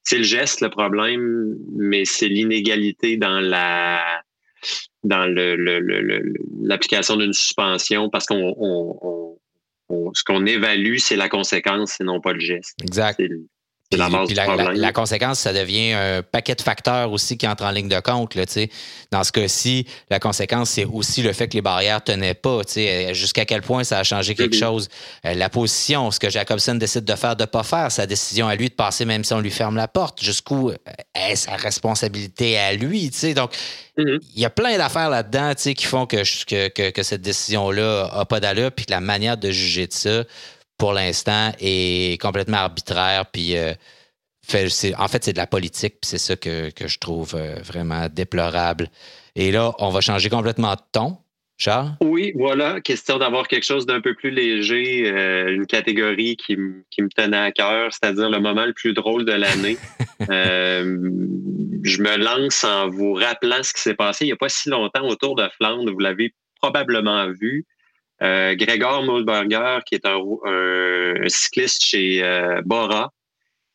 C'est le geste le problème, mais c'est l'inégalité dans la dans l'application le, d'une suspension parce qu'on ce qu'on évalue, c'est la conséquence et non pas le geste. Exact. La, conséquence, ça devient un paquet de facteurs aussi qui entrent en ligne de compte. Là, Dans ce cas-ci, la conséquence, c'est aussi le fait que les barrières ne tenaient pas. Jusqu'à quel point ça a changé quelque chose? Euh, la position, ce que Jacobson décide de faire, de ne pas faire, sa décision à lui de passer même si on lui ferme la porte. Jusqu'où euh, est sa responsabilité à lui? Donc, mm-hmm. il y a plein d'affaires là-dedans qui font que, que, que, cette décision-là n'a pas d'allure, puis que la manière de juger de ça, pour l'instant, est complètement arbitraire. Puis, euh, en fait, c'est de la politique, puis c'est ça que, je trouve euh, vraiment déplorable. Et là, on va changer complètement de ton. Charles? Oui, voilà, question d'avoir quelque chose d'un peu plus léger, euh, une catégorie qui, me tenait à cœur, c'est-à-dire le moment le plus drôle de l'année. je me lance en vous rappelant ce qui s'est passé il n'y a pas si longtemps autour de Flandre. Vous l'avez probablement vu. Euh, Grégor Moldberger, qui est un, cycliste chez euh, Bora,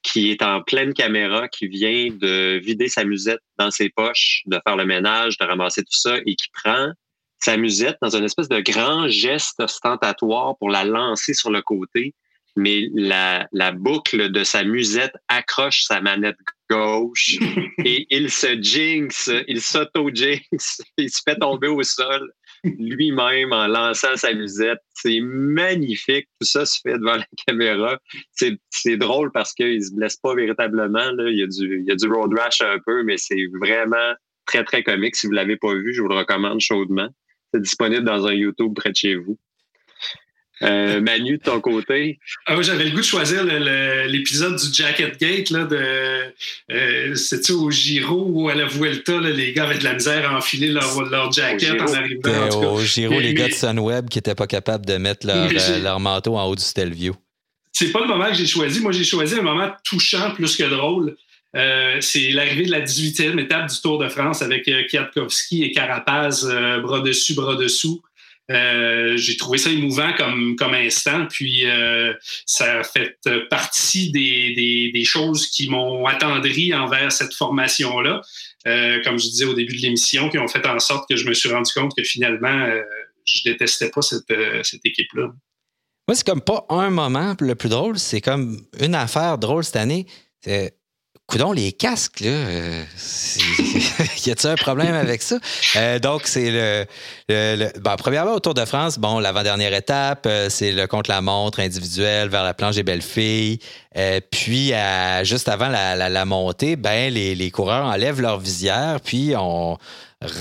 qui est en pleine caméra, qui vient de vider sa musette dans ses poches, de faire le ménage, de ramasser tout ça, et qui prend sa musette dans une espèce de grand geste ostentatoire pour la lancer sur le côté, mais la, la boucle de sa musette accroche sa manette gauche et il se jinx, il s'auto-jinx, il se fait tomber au sol lui-même en lançant sa musette. C'est magnifique. Tout ça se fait devant la caméra. C'est drôle parce qu'il se blesse pas véritablement. Là. Il, y a du, il y a du road rash un peu, mais c'est vraiment très, très comique. Si vous l'avez pas vu, je vous le recommande chaudement. C'est disponible dans un YouTube près de chez vous. Euh, Manu, de ton côté? Ah j'avais le goût de choisir l'épisode du Jacket Gate. Là, de, euh, C'était au Giro ou à la Vuelta, là, les gars avaient de la misère à enfiler leur, leur jacket en arrivant. au Giro, les gars de Sunweb qui n'étaient pas capables de mettre leur, euh, leur, manteau en haut du Stelvio. C'est pas le moment que j'ai choisi. Moi, j'ai choisi un moment touchant plus que drôle. c'est l'arrivée de la 18e étape du Tour de France avec Kwiatkowski et Carapaz, bras dessus, bras dessous. Euh, j'ai trouvé ça émouvant comme, comme instant, puis euh, ça fait partie des, des, choses qui m'ont attendri envers cette formation-là, euh, comme je disais au début de l'émission, qui ont fait en sorte que je me suis rendu compte que finalement, je détestais pas cette, cette équipe-là. Moi, c'est comme pas un moment le plus drôle, c'est comme une affaire drôle cette année. Coudon, les casques, là, euh, y a-t-il un problème avec ça? Euh, donc, c'est le, bon, premièrement, au Tour de France, bon, l'avant-dernière étape, euh, c'est le contre-la-montre individuel vers la planche des belles filles. puis, juste avant la, montée, ben, les, les, coureurs enlèvent leur visière, puis on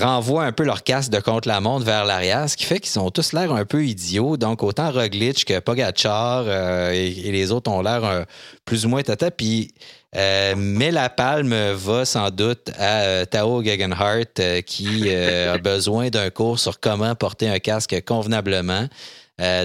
renvoie un peu leur casque de contre-la-montre vers l'arrière, ce qui fait qu'ils sont tous l'air un peu idiots. Donc, autant Roglic que Pogachar et, les autres ont l'air plus ou moins tata. Puis, euh, mais la palme va sans doute à euh, Tao Gegenhardt euh, qui a besoin d'un cours sur comment porter un casque convenablement.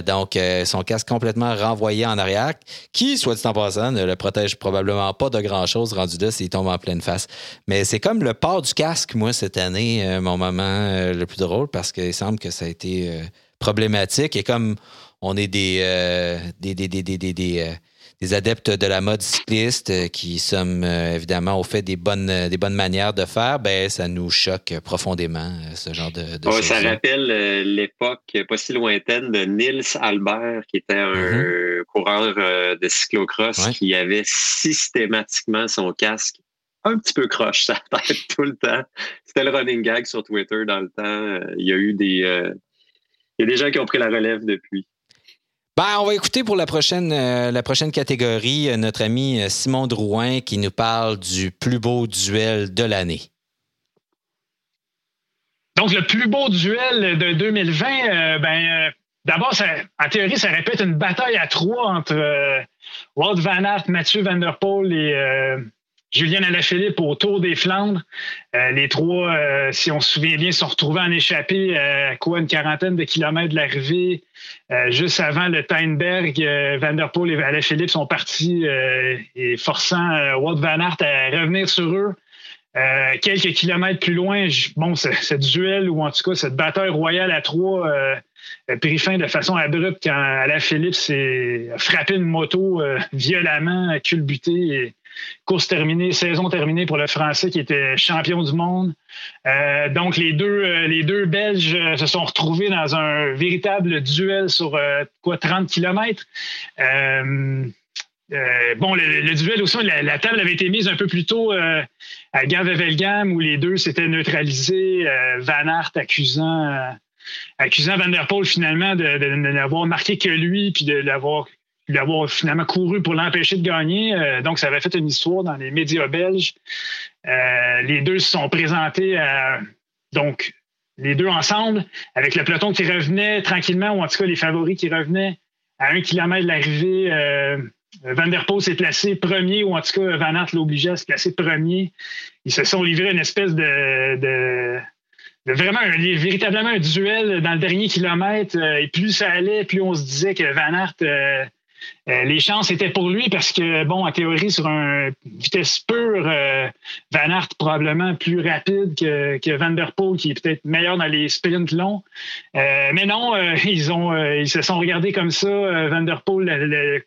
donc, son casque complètement renvoyé en arrière, qui, soit dit en passant, ne le protège probablement pas de grand-chose rendu là s'il tombe en pleine face. Mais c'est comme le port du casque, moi, cette année, mon moment le plus drôle, parce qu'il semble que ça a été problématique. Et comme on est des, des, des, des, des des adeptes de la mode cycliste euh, qui sommes euh, évidemment au fait des bonnes, euh, des bonnes manières de faire, ben, ça nous choque profondément, ce genre de, de Ça rappelle l'époque pas si lointaine de Nils Albert, qui était un mm-hmm. coureur de cyclocross qui avait systématiquement son casque un petit peu croche sa tête tout le temps. C'était le running gag sur Twitter dans le temps. Il y a eu des, il y a des gens qui ont pris la relève depuis. Ben, on va écouter pour la prochaine, euh, la prochaine catégorie euh, notre ami euh, Simon Drouin qui nous parle du plus beau duel de l'année. Donc, le plus beau duel de 2020, ben, d'abord, en théorie, ça répète une bataille à trois entre Walt Van Aert, Mathieu Van Der Poel et Julien Alaphilippe au Tour des Flandres. Euh, les trois, euh, si on se souvient bien, sont retrouvés en échappée à quoi une quarantaine de kilomètres de l'arrivée. Euh, juste avant le Teinberg, Van der Poel et Alaphilippe sont partis et forçant Wout Van Aert à revenir sur eux. quelques kilomètres plus loin, bon, ce, duel ou en tout cas cette bataille royale à trois pris fin de façon abrupte quand Alaphilippe s'est frappé une moto violemment, culbuté Course terminée, saison terminée pour le Français qui était champion du monde. Euh, donc, les deux, euh, les deux Belges euh, se sont retrouvés dans un véritable duel sur quoi 30 kilomètres. bon, le, duel aussi, la, table avait été mise un peu plus tôt à Gavevelgam où les deux s'étaient neutralisés. Van Aert accusant, accusant Van Der Poel finalement de, n'avoir marqué que lui puis de l'avoir d'avoir finalement couru pour l'empêcher de gagner. Euh, donc, ça avait fait une histoire dans les médias belges. Euh, les deux se sont présentés à, donc, les deux ensemble, avec le peloton qui revenait tranquillement, ou en tout cas les favoris qui revenaient à un kilomètre de l'arrivée. Euh, Van der Poel s'est placé premier, ou en tout cas Van Aert l'obligeait à se placer premier. Ils se sont livrés une espèce de, de vraiment véritablement un duel dans le dernier kilomètre. et plus ça allait, plus on se disait que Van Aert les chances étaient pour lui parce que, bon, en théorie, sur une vitesse pure, euh, Van Aert probablement plus rapide que, Van Der Poel, qui est peut-être meilleur dans les sprints longs. Euh, mais non, ils ont ils se sont regardés comme ça. Van Der Poel,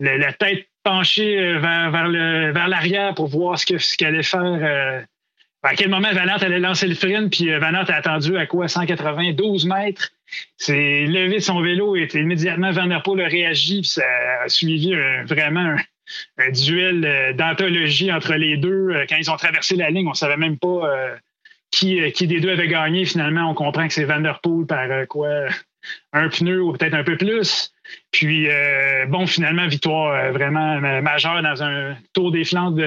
la, tête penchée vers, l'arrière pour voir ce qu'elle ce allait faire. À quel moment Van Aert allait lancer le frein, puis Van Aert a attendu à quoi? 192 mètres? C'est levé son vélo et immédiatement Van Der Poel a réagi. ça a suivi vraiment un, duel euh, d'anthologie entre les deux. Euh, quand ils ont traversé la ligne, on savait même pas euh, qui, qui des deux avait gagné. Finalement, on comprend que c'est Van Der Poel par quoi un pneu ou peut-être un peu plus. Puis, bon, finalement, victoire vraiment majeure dans un Tour des Flandres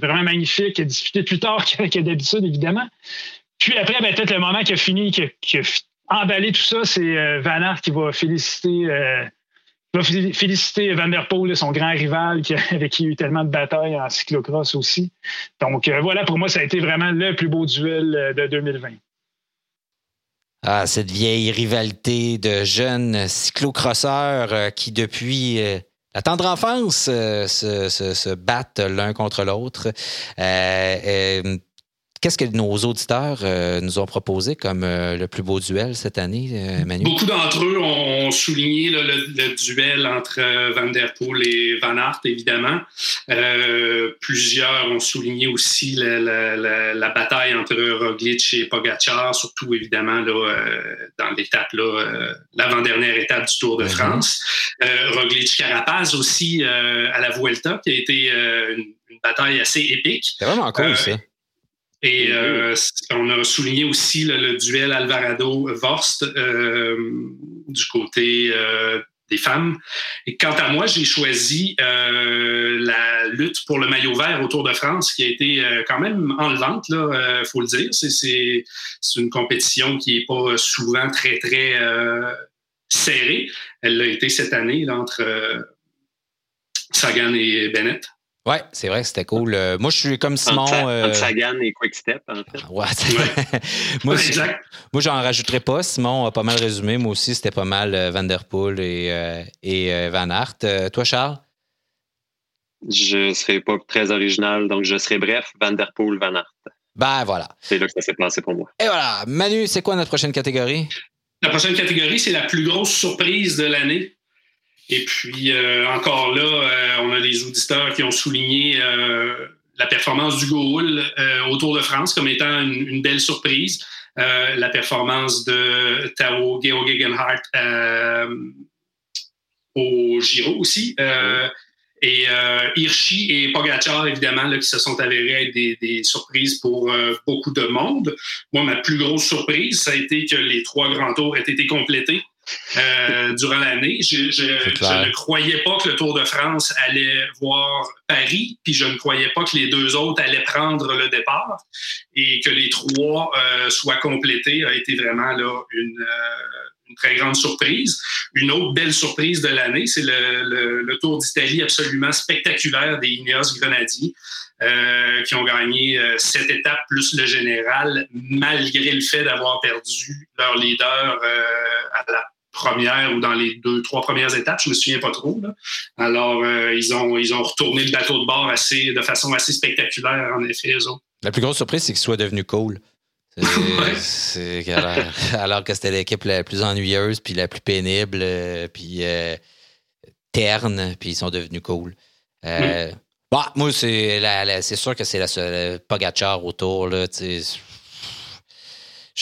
vraiment magnifique, disputé plus tard que, d'habitude, évidemment. Puis après, ben, peut-être le moment qui a fini, qui a, emballer tout ça, c'est euh, Van Aert qui va féliciter, euh, va féliciter Van Der Poel, son grand rival, avec qui il y a eu tellement de batailles en cyclocross aussi. Donc euh, voilà, pour moi, ça a été vraiment le plus beau duel de 2020. Ah, cette vieille rivalité de jeunes cyclocrosseurs qui, depuis la tendre enfance, se, se, battent l'un contre l'autre. Qu'est-ce que nos auditeurs euh, nous ont proposé comme euh, le plus beau duel cette année, euh, Manu? Beaucoup d'entre eux ont souligné le, duel entre Van Der Poel et Van Aert, évidemment. plusieurs ont souligné aussi la, bataille entre Roglic et Pogacar, surtout évidemment là, dans l'étape, l'avant-dernière étape du Tour de. France. Roglic-Carapaz aussi à la Vuelta, qui a été une bataille assez épique. C'est vraiment cool, ça. Et on a souligné aussi le duel Alvarado-Vorst du côté des femmes. Et quant à moi, j'ai choisi euh, la lutte pour le maillot vert au Tour de France, qui a été euh, quand même enlevante, il euh, faut le dire. C'est une compétition qui n'est pas souvent très, très serrée. Elle l'a été cette année entre Sagan et Bennett. Ouais, c'est vrai, c'était cool. Euh, moi, je suis comme Simon. Euh... Sagan et Quickstep, en fait. Ouais, moi, moi, j'en rajouterais pas. Simon a pas mal résumé. Moi aussi, c'était pas mal euh, Van Der Poel et, euh, et Van Aert. toi, Charles? Je ne serai pas très original, donc je serai bref, Van Der Poel, Van Aert. Ben voilà. C'est là que ça s'est passé pour moi. Et voilà. Manu, c'est quoi notre prochaine catégorie? La prochaine catégorie, c'est la plus grosse surprise de l'année. Et puis, euh, encore là, euh, on a des auditeurs qui ont souligné euh, la performance du Goul au Tour de France comme étant une, belle surprise. la performance de Tao Geo Gegenhardt au Giro aussi. Et Hirschi et Pogacar, évidemment, là, qui se sont avérés être des, des surprises pour beaucoup de monde. Moi, ma plus grosse surprise, ça a été que les trois grands tours aient été complétés. Euh, durant l'année. Je, ne croyais pas que le Tour de France allait voir Paris, puis je ne croyais pas que les deux autres allaient prendre le départ et que les trois euh, soient complétés a été vraiment là une, euh, très grande surprise. Une autre belle surprise de l'année, c'est le, Tour d'Italie absolument spectaculaire des Ineos Grenadiers. qui ont gagné cette étape plus le général, malgré le fait d'avoir perdu leur leader à la première ou dans les deux, trois premières étapes, je me souviens pas trop. Alors, euh, ils, ont, ils ont retourné le bateau de bord assez, de façon assez spectaculaire, en effet, eux autres. La plus grosse surprise, c'est qu'il soit devenu cool. alors, que c'était l'équipe la plus ennuyeuse, puis la plus pénible, euh, puis euh, terne, puis ils sont devenus cool. Mm. Bah, moi, c'est sûr que c'est la seule Pogachar autour. Là,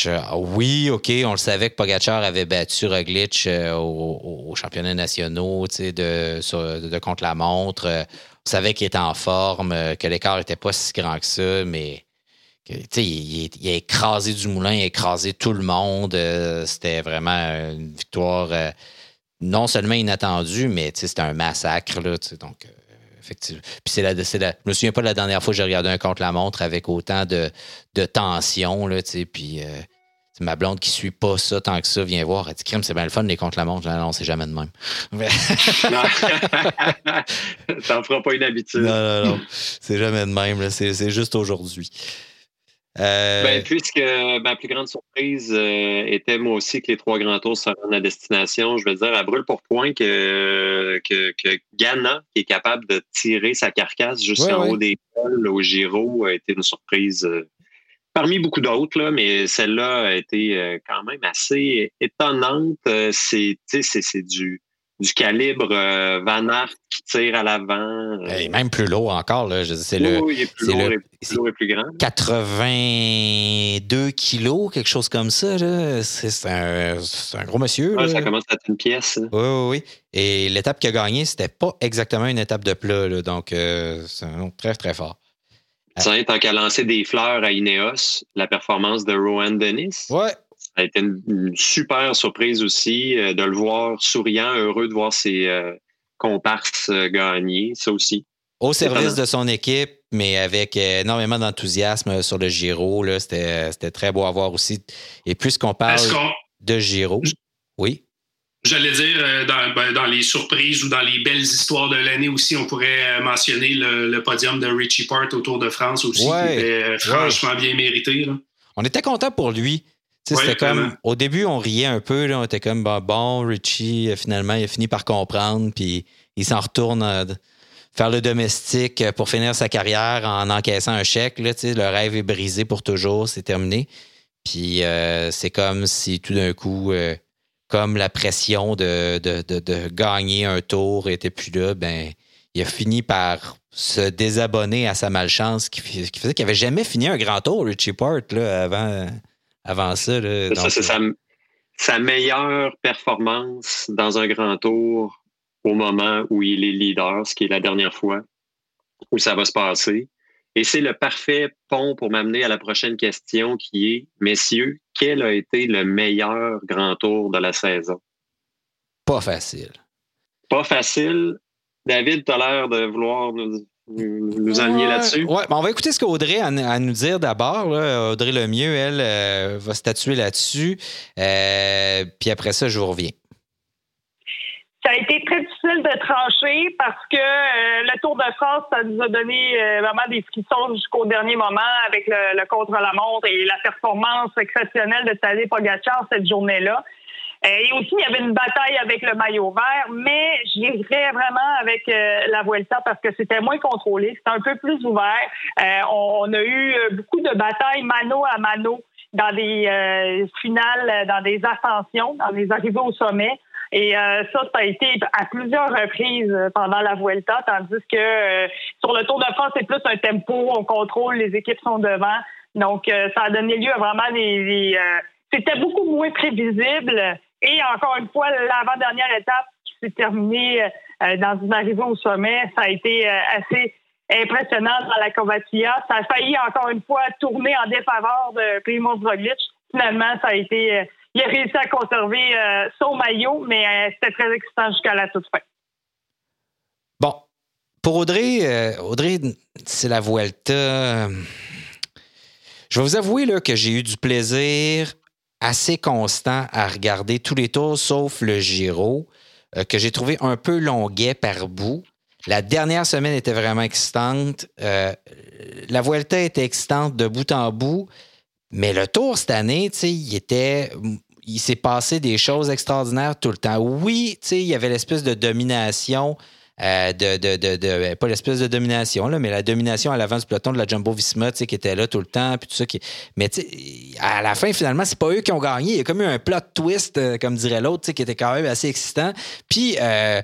ah oui, OK, on le savait que Pogachar avait battu Roglic euh, au, au, championnat nationaux de, de, contre la montre. Euh, on savait qu'il était en forme, euh, que l'écart n'était pas si grand que ça, mais il, il, a écrasé du moulin, il a écrasé tout le monde. c'était vraiment une victoire non seulement inattendue, mais c'était un massacre. Là, donc, effectivement. Puis c'est la, la, je me souviens pas de la dernière fois que j'ai regardé un contre la montre avec autant de, de tension, là, tu sais, puis euh, c'est ma blonde qui suit pas ça tant que ça vient voir. Elle dit, crime, c'est bien le fun, les contre la montre. Non, non c'est jamais de même. T'en feras pas une habitude. Non, non, non. C'est jamais de même, c'est juste aujourd'hui. Euh, ben, puisque ma plus grande surprise euh, était moi aussi que les trois grands tours se rendent à destination, je veux dire, à brûle pour point que, que, que, Ghana, qui est capable de tirer sa carcasse jusqu'en haut des cols au Giro, a été une surprise euh, parmi beaucoup d'autres, mais celle-là a été quand même assez étonnante. c'est du du calibre euh, Van Aert qui tire à l'avant. Euh. même plus lourd encore. Là. C'est le, oui, il est plus, lourd, et plus, grand. 82 kilos, quelque chose comme ça. C'est un, un, gros monsieur. ça commence à être une pièce. Oui, oui, oui. Et l'étape qu'il a gagnée, c'était pas exactement une étape de plat. Là, donc, euh, c'est très, très fort. Ça, tant qu'à lancer des fleurs à Ineos, la performance de Rowan Dennis. Ouais, ça a été une, super surprise aussi euh, de le voir souriant, heureux de voir ses euh, comparses euh, gagner, ça aussi. Au service de son équipe, mais avec énormément d'enthousiasme sur le Giro. C'était très beau à voir aussi. Et puisqu'on parle de Giro, oui? J'allais dire, ben, dans, les surprises ou dans les belles histoires de l'année aussi, on pourrait mentionner le, podium de Richie Part au Tour de France aussi, qui était franchement bien mérité. On était content pour lui c'était comme, au début, on riait un peu, là, on était comme, bon, Richie, euh, finalement, il a fini par comprendre, puis il s'en retourne euh, faire le domestique euh, pour finir sa carrière en encaissant un chèque. Là, le rêve est brisé pour toujours, c'est terminé. Puis c'est comme si tout d'un coup, comme la pression de, de, de, gagner un tour était plus là, ben, il a fini par se désabonner à sa malchance qui, qui faisait qu'il n'avait jamais fini un grand tour, Richie Port, là, avant avant ça. ça c'est euh, sa, meilleure performance dans un grand tour au moment où il est leader, ce qui est la dernière fois où ça va se passer. Et c'est le parfait pont pour m'amener à la prochaine question qui est, messieurs, quel a été le meilleur grand tour de la saison? Pas facile. Pas facile. David, tu as l'air de vouloir nous, nous aligner là-dessus. Oui, on va écouter ce qu'Audrey a à nous dire d'abord. Audrey Lemieux, elle, euh, va statuer là-dessus. Euh, puis après ça, je vous reviens. Ça a été très difficile de trancher parce que euh, le Tour de France, ça nous a donné vraiment des frissons jusqu'au dernier moment avec le, le contre-la-montre et la performance exceptionnelle de Tadej Pogacar cette journée-là. Euh, et aussi, il y avait une bataille avec le maillot vert, mais j'irais vraiment avec euh, la Vuelta parce que c'était moins contrôlé, c'était un peu plus ouvert. Euh, on, a eu beaucoup de batailles mano à mano dans des finales, dans des ascensions, dans des arrivées au sommet. Et ça, ça a été à plusieurs reprises pendant la Vuelta, tandis que sur le Tour de France, c'est plus un tempo, on contrôle, les équipes sont devant. Donc, ça a donné lieu à vraiment des... c'était beaucoup moins prévisible et encore une fois, l'avant-dernière étape qui s'est terminée euh, dans une arrivée au sommet, ça a été euh, assez impressionnant dans la Covatia. Ça a failli encore une fois tourner en défaveur de Primoz Roglic. Finalement, ça a été, euh, il a réussi à conserver son maillot, mais c'était très excitant jusqu'à la toute fin. Bon, pour Audrey, Audrey, c'est la Vuelta. Je vais vous avouer là, que j'ai eu du plaisir assez constant à regarder tous les tours sauf le Giro, euh, que j'ai trouvé un peu longuet par bout. La dernière semaine était vraiment excitante. Euh, la Vuelta était excitante de bout en bout. Mais le tour cette année, était. Il s'est passé des choses extraordinaires tout le temps. Oui, il y avait l'espèce de domination euh, de, de, de, ben, pas l'espèce de domination, là, mais la domination à l'avant du peloton de la Jumbo Visma, qui était là tout le temps, puis tout ça. Qui... Mais à la fin, finalement, c'est pas eux qui ont gagné. Il y a comme eu un plot twist, euh, comme dirait l'autre, qui était quand même assez excitant. Puis, euh,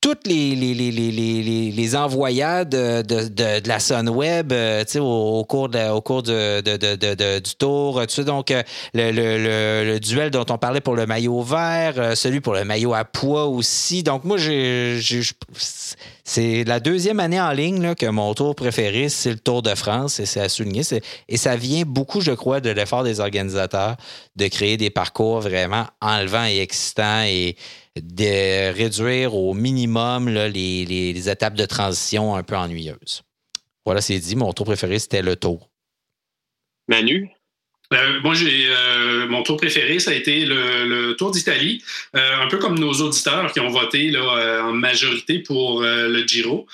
toutes les, les, les, les, les envoyades de, de, de, la Sunweb euh, au, au, cours, de, au cours de, du tour. Sais, donc, euh, le, le, le, duel dont on parlait pour le maillot vert, euh, celui pour le maillot à poids aussi. Donc, moi, c'est la deuxième année en ligne que mon tour préféré, c'est le Tour de France, et c'est à souligner. Et ça vient beaucoup, je crois, de l'effort des organisateurs de créer des parcours vraiment enlevants et excitants et de réduire au minimum les, étapes de transition un peu ennuyeuses. Voilà, c'est dit. Mon tour préféré, c'était le tour. Manu? Euh, moi, j'ai euh, mon tour préféré, ça a été le, Tour d'Italie, euh, un peu comme nos auditeurs qui ont voté là, en majorité pour le Giro.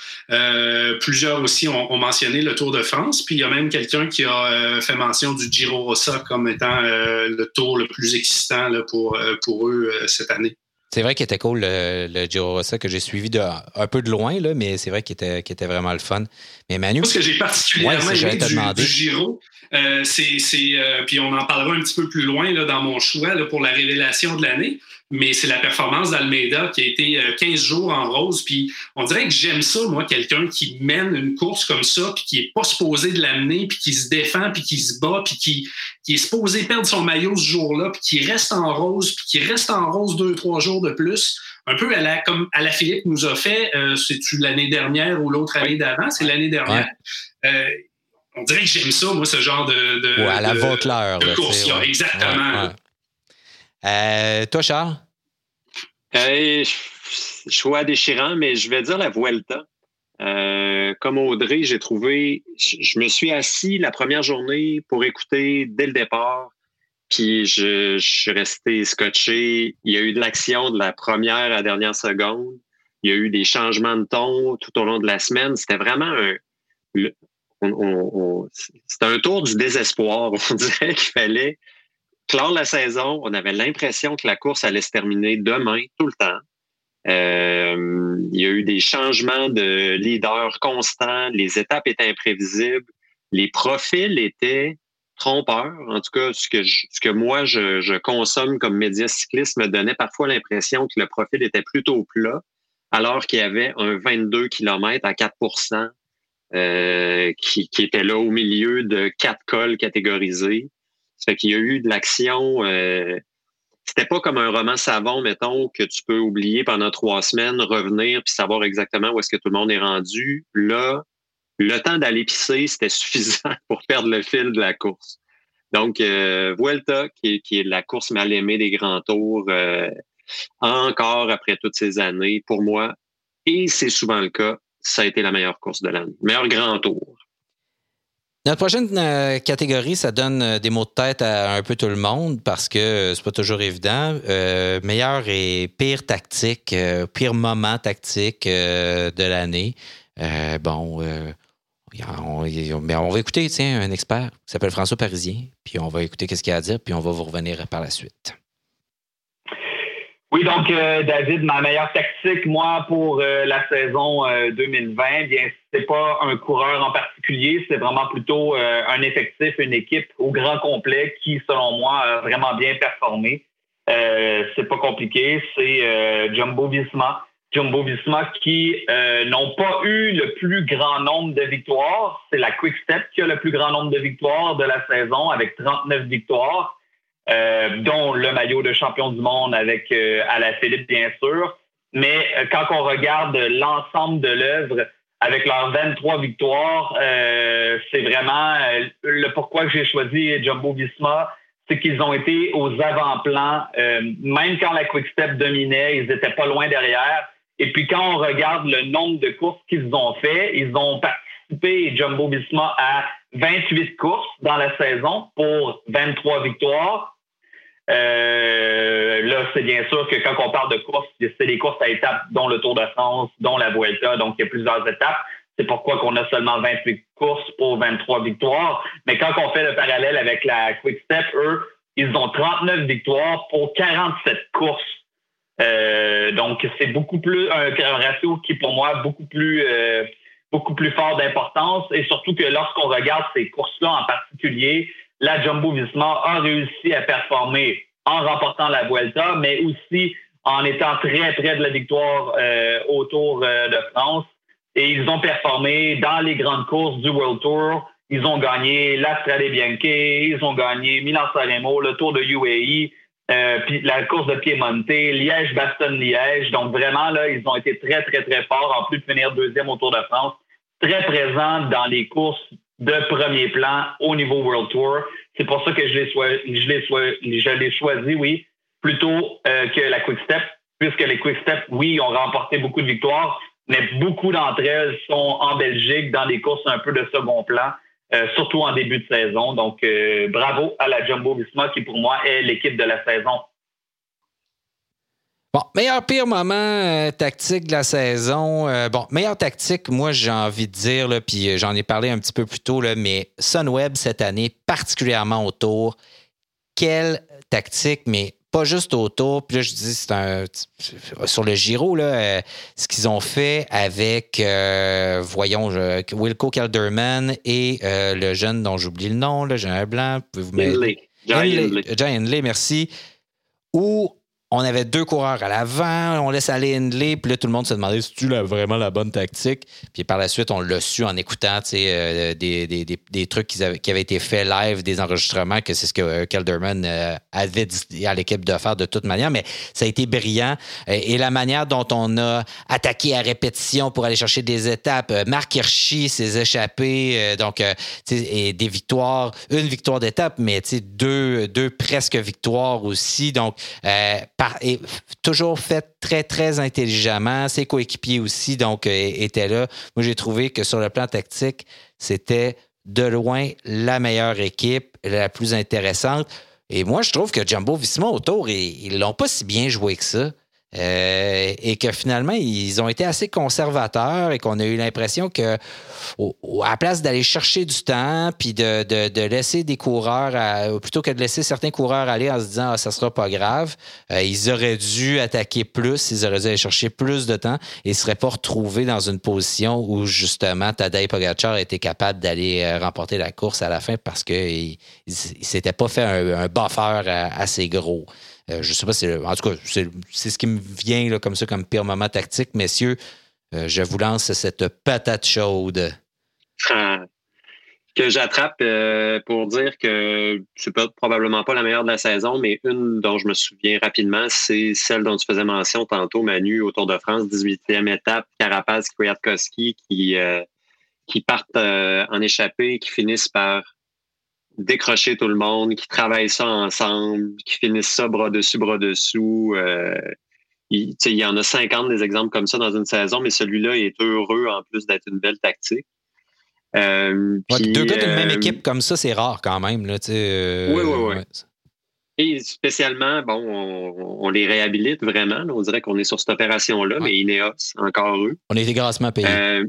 plusieurs aussi ont, mentionné le Tour de France, puis il y a même quelqu'un qui a fait mention du Giro Rossa comme étant le tour le plus excitant là, pour, pour eux cette année. C'est vrai qu'il était cool, le, Giro Rossa, que j'ai suivi de, un peu de loin, là, mais c'est vrai qu'il était, était, vraiment le fun. Mais Manu. Ce que j'ai particulièrement aimé du, Giro, euh, c'est. Euh, puis on en parlera un petit peu plus loin là, dans mon choix là, pour la révélation de l'année mais c'est la performance d'Almeida qui a été 15 euh, jours en rose. Puis on dirait que j'aime ça, moi, quelqu'un qui mène une course comme ça, puis qui est pas supposé de l'amener, puis qui se défend, puis qui se bat, puis qui, qui est supposé perdre son maillot ce jour-là, puis qui reste en rose, puis qui reste en rose deux, trois jours de plus. Un peu à la, comme à la Philippe nous a fait, euh, c'est-tu l'année dernière ou l'autre année d'avant? C'est l'année dernière. Euh, on dirait que j'aime ça, moi, ce genre de. de à la de, course Exactement. Toi, Charles? choix déchirant, mais je vais dire la Vuelta. Euh, comme Audrey, j'ai trouvé, je me suis assis la première journée pour écouter dès le départ, puis je, suis resté scotché. Il y a eu de l'action de la première à la dernière seconde. Il y a eu des changements de ton tout au long de la semaine. C'était vraiment un, c'était un tour du désespoir. On dirait qu'il fallait clore la saison, on avait l'impression que la course allait se terminer demain, tout le temps. Euh, il y a eu des changements de leader constants, les étapes étaient imprévisibles, les profils étaient trompeurs. En tout cas, ce que, ce que moi, je, consomme comme média cycliste me donnait parfois l'impression que le profil était plutôt plat, alors qu'il y avait un 22 km à 4 euh, qui, qui était là au milieu de quatre cols catégorisés. Fait qu'il y a eu de l'action. Euh, c'était pas comme un roman savon, mettons, que tu peux oublier pendant trois semaines, revenir puis savoir exactement où est-ce que tout le monde est rendu. Là, le temps d'aller pisser, c'était suffisant pour perdre le fil de la course. Donc, euh, Vuelta, qui est, la course mal aimée des grands tours, euh, encore après toutes ces années, pour moi, et c'est souvent le cas, ça a été la meilleure course de l'année. Meilleur grand tour. Notre prochaine euh, catégorie, ça donne euh, des mots de tête à un peu tout le monde parce que euh, c'est pas toujours évident. meilleur et pire tactique, pire moment tactique de l'année. bon, on, on, va écouter tiens, un expert qui s'appelle François Parisien, puis on va écouter ce qu'il a à dire, puis on va vous revenir par la suite. Oui, donc euh, David, ma meilleure tactique, moi, pour euh, la saison 2020, euh, bien, c'est pas un coureur en particulier, c'est vraiment plutôt un effectif, une équipe au grand complet qui, selon moi, a vraiment bien performé. c'est pas compliqué, c'est Jumbo Visma. Jumbo Visma qui n'ont pas eu le plus grand nombre de victoires. C'est la Quick Step qui a le plus grand nombre de victoires de la saison avec 39 victoires. Euh, dont le maillot de champion du monde avec euh, à la Philippe, bien sûr. Mais euh, quand on regarde l'ensemble de l'œuvre, avec leurs 23 victoires, c'est vraiment le pourquoi j'ai choisi Jumbo Visma, c'est qu'ils ont été aux avant-plans. même quand la Quick Step dominait, ils étaient pas loin derrière. Et puis quand on regarde le nombre de courses qu'ils ont fait, ils ont participé, Jumbo Visma, à 28 courses dans la saison pour 23 victoires. Euh, là, c'est bien sûr que quand on parle de courses, c'est des courses à étapes, dont le Tour de France, dont la Vuelta, donc il y a plusieurs étapes. C'est pourquoi qu'on a seulement 28 courses pour 23 victoires. Mais quand on fait le parallèle avec la Quick Step, eux, ils ont 39 victoires pour 47 courses. Euh, donc, c'est beaucoup plus un, ratio qui, pour moi, beaucoup plus euh, beaucoup plus fort d'importance. Et surtout que lorsqu'on regarde ces courses-là en particulier, la Jumbo Visma a réussi à performer en remportant la Vuelta, mais aussi en étant très près de la victoire euh, au Tour euh, de France. Et ils ont performé dans les grandes courses du World Tour. Ils ont gagné l'Astrade Bianche, ils ont gagné Milan-Sanremo, le Tour de UAE, euh, puis la course de Piemonte, Liège-Bastogne-Liège. Donc vraiment, là, ils ont été très, très, très forts, en plus de finir deuxième au Tour de France. Très présents dans les courses de premier plan au niveau World Tour. C'est pour ça que je l'ai choisi, oui, plutôt euh, que la Quick Step, puisque les Quick Step, oui, ont remporté beaucoup de victoires, mais beaucoup d'entre elles sont en Belgique dans des courses un peu de second plan, euh, surtout en début de saison. Donc, euh, bravo à la Jumbo Visma qui, pour moi, est l'équipe de la saison Bon, meilleur pire moment euh, tactique de la saison. Euh, bon, meilleure tactique, moi j'ai envie de dire, là, puis euh, j'en ai parlé un petit peu plus tôt, là, mais Sunweb cette année, particulièrement autour, quelle tactique, mais pas juste autour. Puis là, je dis, c'est un. Sur le Giro, là, ce qu'ils ont fait avec, voyons, Wilco Calderman et le jeune dont j'oublie le nom, là, j'ai un blanc. Pouvez-vous John Henley, merci. Où on avait deux coureurs à l'avant, on laisse aller Hindley, puis là, tout le monde se demandait si tu as vraiment la bonne tactique? Puis par la suite, on l'a su en écoutant euh, des, trucs qui avaient, été faits live, des enregistrements, que c'est ce que euh, Calderman euh, avait dit à l'équipe de faire de toute manière. Mais ça a été brillant. Et la manière dont on a attaqué à répétition pour aller chercher des étapes. Marc Hirschi s'est échappé, donc, des victoires, une victoire d'étape, mais deux, deux presque victoires aussi. Donc, et toujours fait très, très intelligemment. Ses coéquipiers aussi, donc, euh, étaient là. Moi, j'ai trouvé que sur le plan tactique, c'était de loin la meilleure équipe, la plus intéressante. Et moi, je trouve que Jumbo Visma autour, ils l'ont pas si bien joué que ça. Euh, et que finalement, ils ont été assez conservateurs et qu'on a eu l'impression que, à la place d'aller chercher du temps, puis de, laisser des coureurs, plutôt que de laisser certains coureurs aller en se disant ah, ça sera pas grave, euh, ils auraient dû attaquer plus, ils auraient dû aller chercher plus de temps et ne seraient pas retrouvés dans une position où justement Tadej Pogacar était capable d'aller euh, remporter la course à la fin parce qu'il ne s'était pas fait un, buffer assez gros. Euh, je sais pas si. En tout cas, c'est ce qui me vient là, comme ça, comme pire moment tactique. Messieurs, euh, je vous lance cette patate chaude. que j'attrape euh, pour dire que c'est probablement pas la meilleure de la saison, mais une dont je me souviens rapidement, c'est celle dont tu faisais mention tantôt, Manu, au Tour de France, 18e étape, Carapaz Kwiatkowski qui, qui partent en échappée, qui finissent par décrocher tout le monde, qui travaillent ça ensemble, qui finissent ça bras dessus, bras dessous. il, il y en a 50 des exemples comme ça dans une saison, mais celui-là est heureux en plus d'être une belle tactique. Euh, deux gars d'une même euh, équipe comme ça, c'est rare quand même. Là, euh, oui, oui, oui. Et spécialement, bon, on, les réhabilite vraiment. on dirait qu'on est sur cette opération-là, mais Ineos, encore eux. On est grassement payés.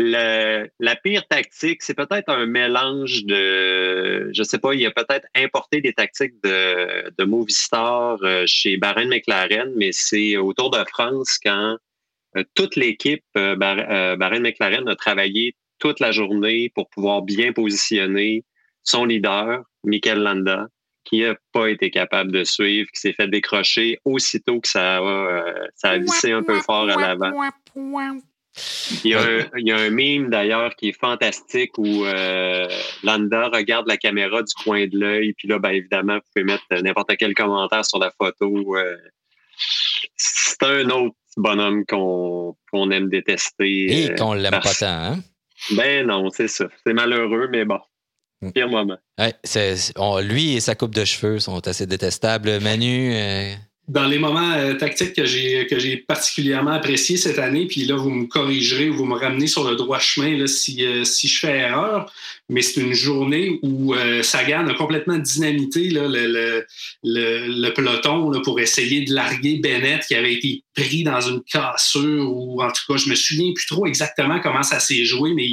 La pire tactique, c'est peut-être un mélange de, je sais pas, il a peut-être importé des tactiques de, de Movistar chez Baron McLaren, mais c'est au Tour de France quand euh, toute l'équipe euh, euh, Barren McLaren a travaillé toute la journée pour pouvoir bien positionner son leader, Michael Landa, qui n'a pas été capable de suivre, qui s'est fait décrocher aussitôt que ça a, ça a vissé un peu fort à l'avant. Il y, a un, il y, a un, meme d'ailleurs qui est fantastique où Landa regarde la caméra du coin de l'œil, puis là, ben, évidemment, vous pouvez mettre n'importe quel commentaire sur la photo. c'est un autre bonhomme qu'on aime détester. Et euh, qu'on l'aime pas tant, hein? Ben non, c'est ça. C'est malheureux, mais bon. Hmm. Pire moment. lui et sa coupe de cheveux sont assez détestables. Manu, euh, dans les moments euh, tactiques que j'ai que j'ai particulièrement apprécié cette année, puis là vous me corrigerez ou vous me ramenez sur le droit chemin là, si, euh, si je fais erreur, mais c'est une journée où euh, Sagan a complètement dynamité là, le, le, le, peloton là, pour essayer de larguer Bennett qui avait été pris dans une cassure ou en tout cas je me souviens plus trop exactement comment ça s'est joué, mais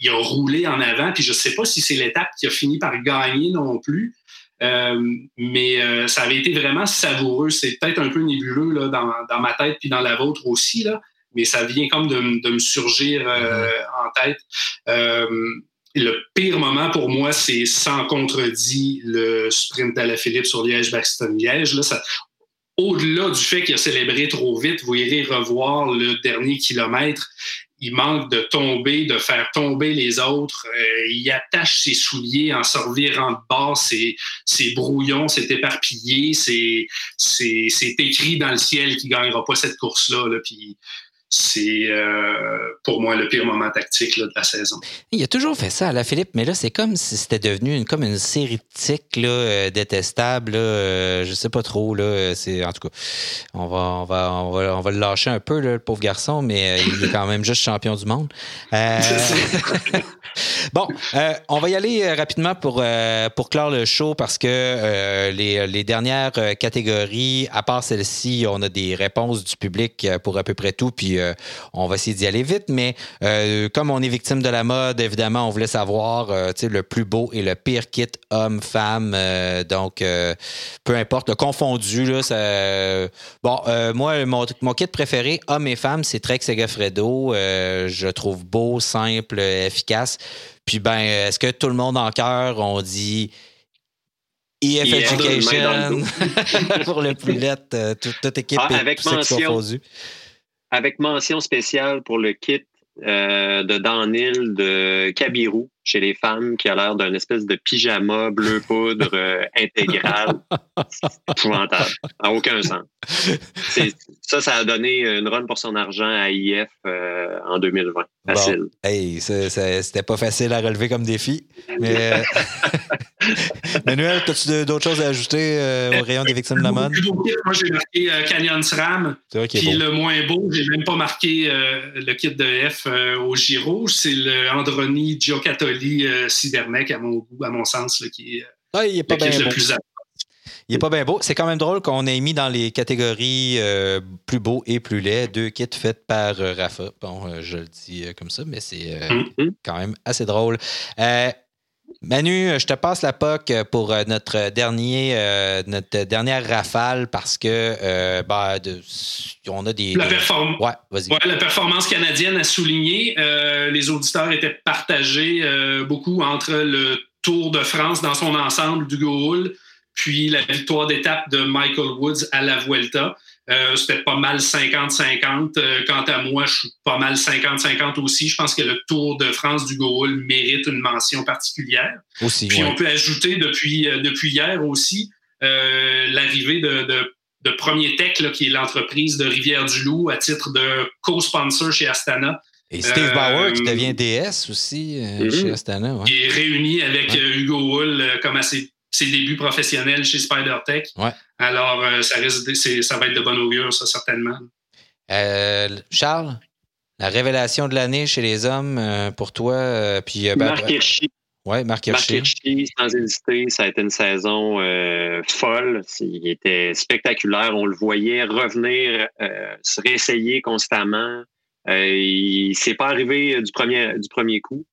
il, a roulé en avant, puis je sais pas si c'est l'étape qui a fini par gagner non plus. Euh, mais euh, ça avait été vraiment savoureux. C'est peut-être un peu nébuleux là, dans, dans, ma tête puis dans la vôtre aussi, là, mais ça vient comme de, de me surgir euh, mm-hmm. en tête. le pire moment pour moi, c'est sans contredit le sprint à la Philippe sur Liège-Bastogne-Liège. Au-delà du fait qu'il a célébré trop vite, vous irez revoir le dernier kilomètre il manque de tomber, de faire tomber les autres. Euh, il attache ses souliers en se de bas, c'est, brouillon, c'est éparpillé, c'est, écrit dans le ciel qu'il gagnera pas cette course-là. Là, puis c'est euh, pour moi le pire moment tactique de la saison. Il a toujours fait ça à la Philippe, mais là, c'est comme si c'était devenu une, comme une série de tics là, euh, détestables. Euh, je sais pas trop. Là, c'est, en tout cas, on va, on, va, on, va, on va le lâcher un peu, le pauvre garçon, mais il est quand même juste champion du monde. bon, on va y aller rapidement pour, pour clore le show parce que les, les, dernières catégories, à part celle-ci, on a des réponses du public pour à peu près tout. Puis euh, on va essayer d'y aller vite. Mais euh, comme on est victime de la mode, évidemment, on voulait savoir euh, le plus beau et le pire kit homme-femme. donc, peu importe, le confondu. Là, Bon, moi, mon, kit préféré, homme et femme, c'est Trek Segafredo. je trouve beau, simple, efficace. Puis, ben, est-ce que tout le monde en cœur, on dit. EF Education pour le plus lettre, toute, équipe ah, avec mention, avec mention spéciale pour le kit euh, de Danil de Kabiru chez les femmes qui a l'air d'un espèce de pyjama bleu poudre euh, intégral. épouvantable. À aucun sens. Ça, ça a donné une run pour son argent à IF euh, en 2020. Facile. Hey, c'était pas facile à relever comme défi. Mais euh, Manuel, as-tu d'autres choses à ajouter au rayon des victimes de la mode? Moi, j'ai marqué Canyon SRAM. Puis le moins beau, j'ai même pas marqué le kit de F au Giro. C'est le Androni Giocattoli euh, Cybermec, à mon à mon sens, qui est, ah, il est pas bien beau. Il est pas bien beau. C'est quand même drôle qu'on ait mis dans les catégories euh, plus beau et plus laid deux kits faits par euh, Rafa. Bon, je le dis comme ça, mais c'est mm-hmm. quand même assez drôle. Manu, je te passe la POC pour notre dernier, notre dernière rafale parce que bah, on a des. La, la performance canadienne a souligné. les auditeurs étaient partagés beaucoup entre le Tour de France dans son ensemble du Gaulle, puis la victoire d'étape de Michael Woods à la Vuelta. Euh, c'était pas mal 50-50. Euh, quant à moi, je suis pas mal 50-50 aussi. Je pense que le Tour de France du Gaulle mérite une mention particulière. Aussi, Puis on peut ajouter depuis, euh, depuis hier aussi l'arrivée de, de, Premier Tech, qui est l'entreprise de Rivière-du-Loup à titre de co-sponsor chez Astana. Et Steve Bauer qui devient DS aussi mm-hmm. chez Astana. Il est réuni avec Hugo Hull comme à ses, débuts professionnels chez SpiderTech. Ouais. Alors, ça, risque ça va être de bon augure, ça, certainement. Charles, la révélation de l'année chez les hommes pour toi, puis ben, Marc Hirschi. Oui, Marc Hirschi. sans hésiter, ça a été une saison euh, folle. Il était spectaculaire. On le voyait revenir, euh, se réessayer constamment. Euh, il s'est pas arrivé du premier, du premier coup.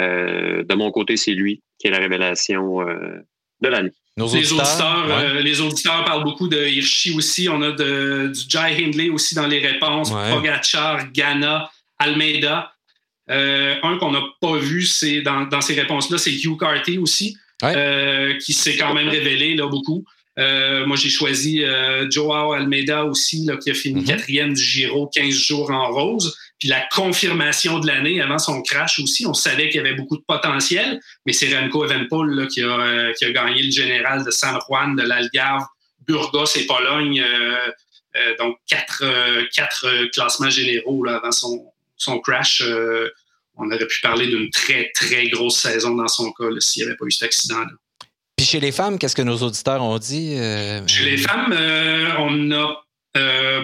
Euh, de mon côté, c'est lui qui est la révélation de l'année. Les auditeurs, les auditeurs parlent beaucoup de Hirschi aussi. On a de, du Jai Hindley aussi dans les réponses. Ouais. Pogacar, Ghana, Almeida. Euh, un qu'on n'a pas vu, c'est dans, ces réponses-là, c'est Hugh Carty aussi, euh, qui s'est quand même révélé là, beaucoup. Euh, moi, j'ai choisi Joao Almeida aussi, là, qui a fini mm-hmm. quatrième du Giro, 15 jours en rose. Puis la confirmation de l'année avant son crash aussi, on savait qu'il y avait beaucoup de potentiel, mais c'est Remco Evenpool qui, a, qui a gagné le général de San Juan, de l'Algarve, Burgos et Pologne. donc, quatre, quatre classements généraux là, avant son, son crash, euh, on aurait pu parler d'une très, très grosse saison dans son cas s'il n'y avait pas eu cet accident-là. Puis chez les femmes, qu'est-ce que nos auditeurs ont dit? Euh, chez les femmes, euh, on a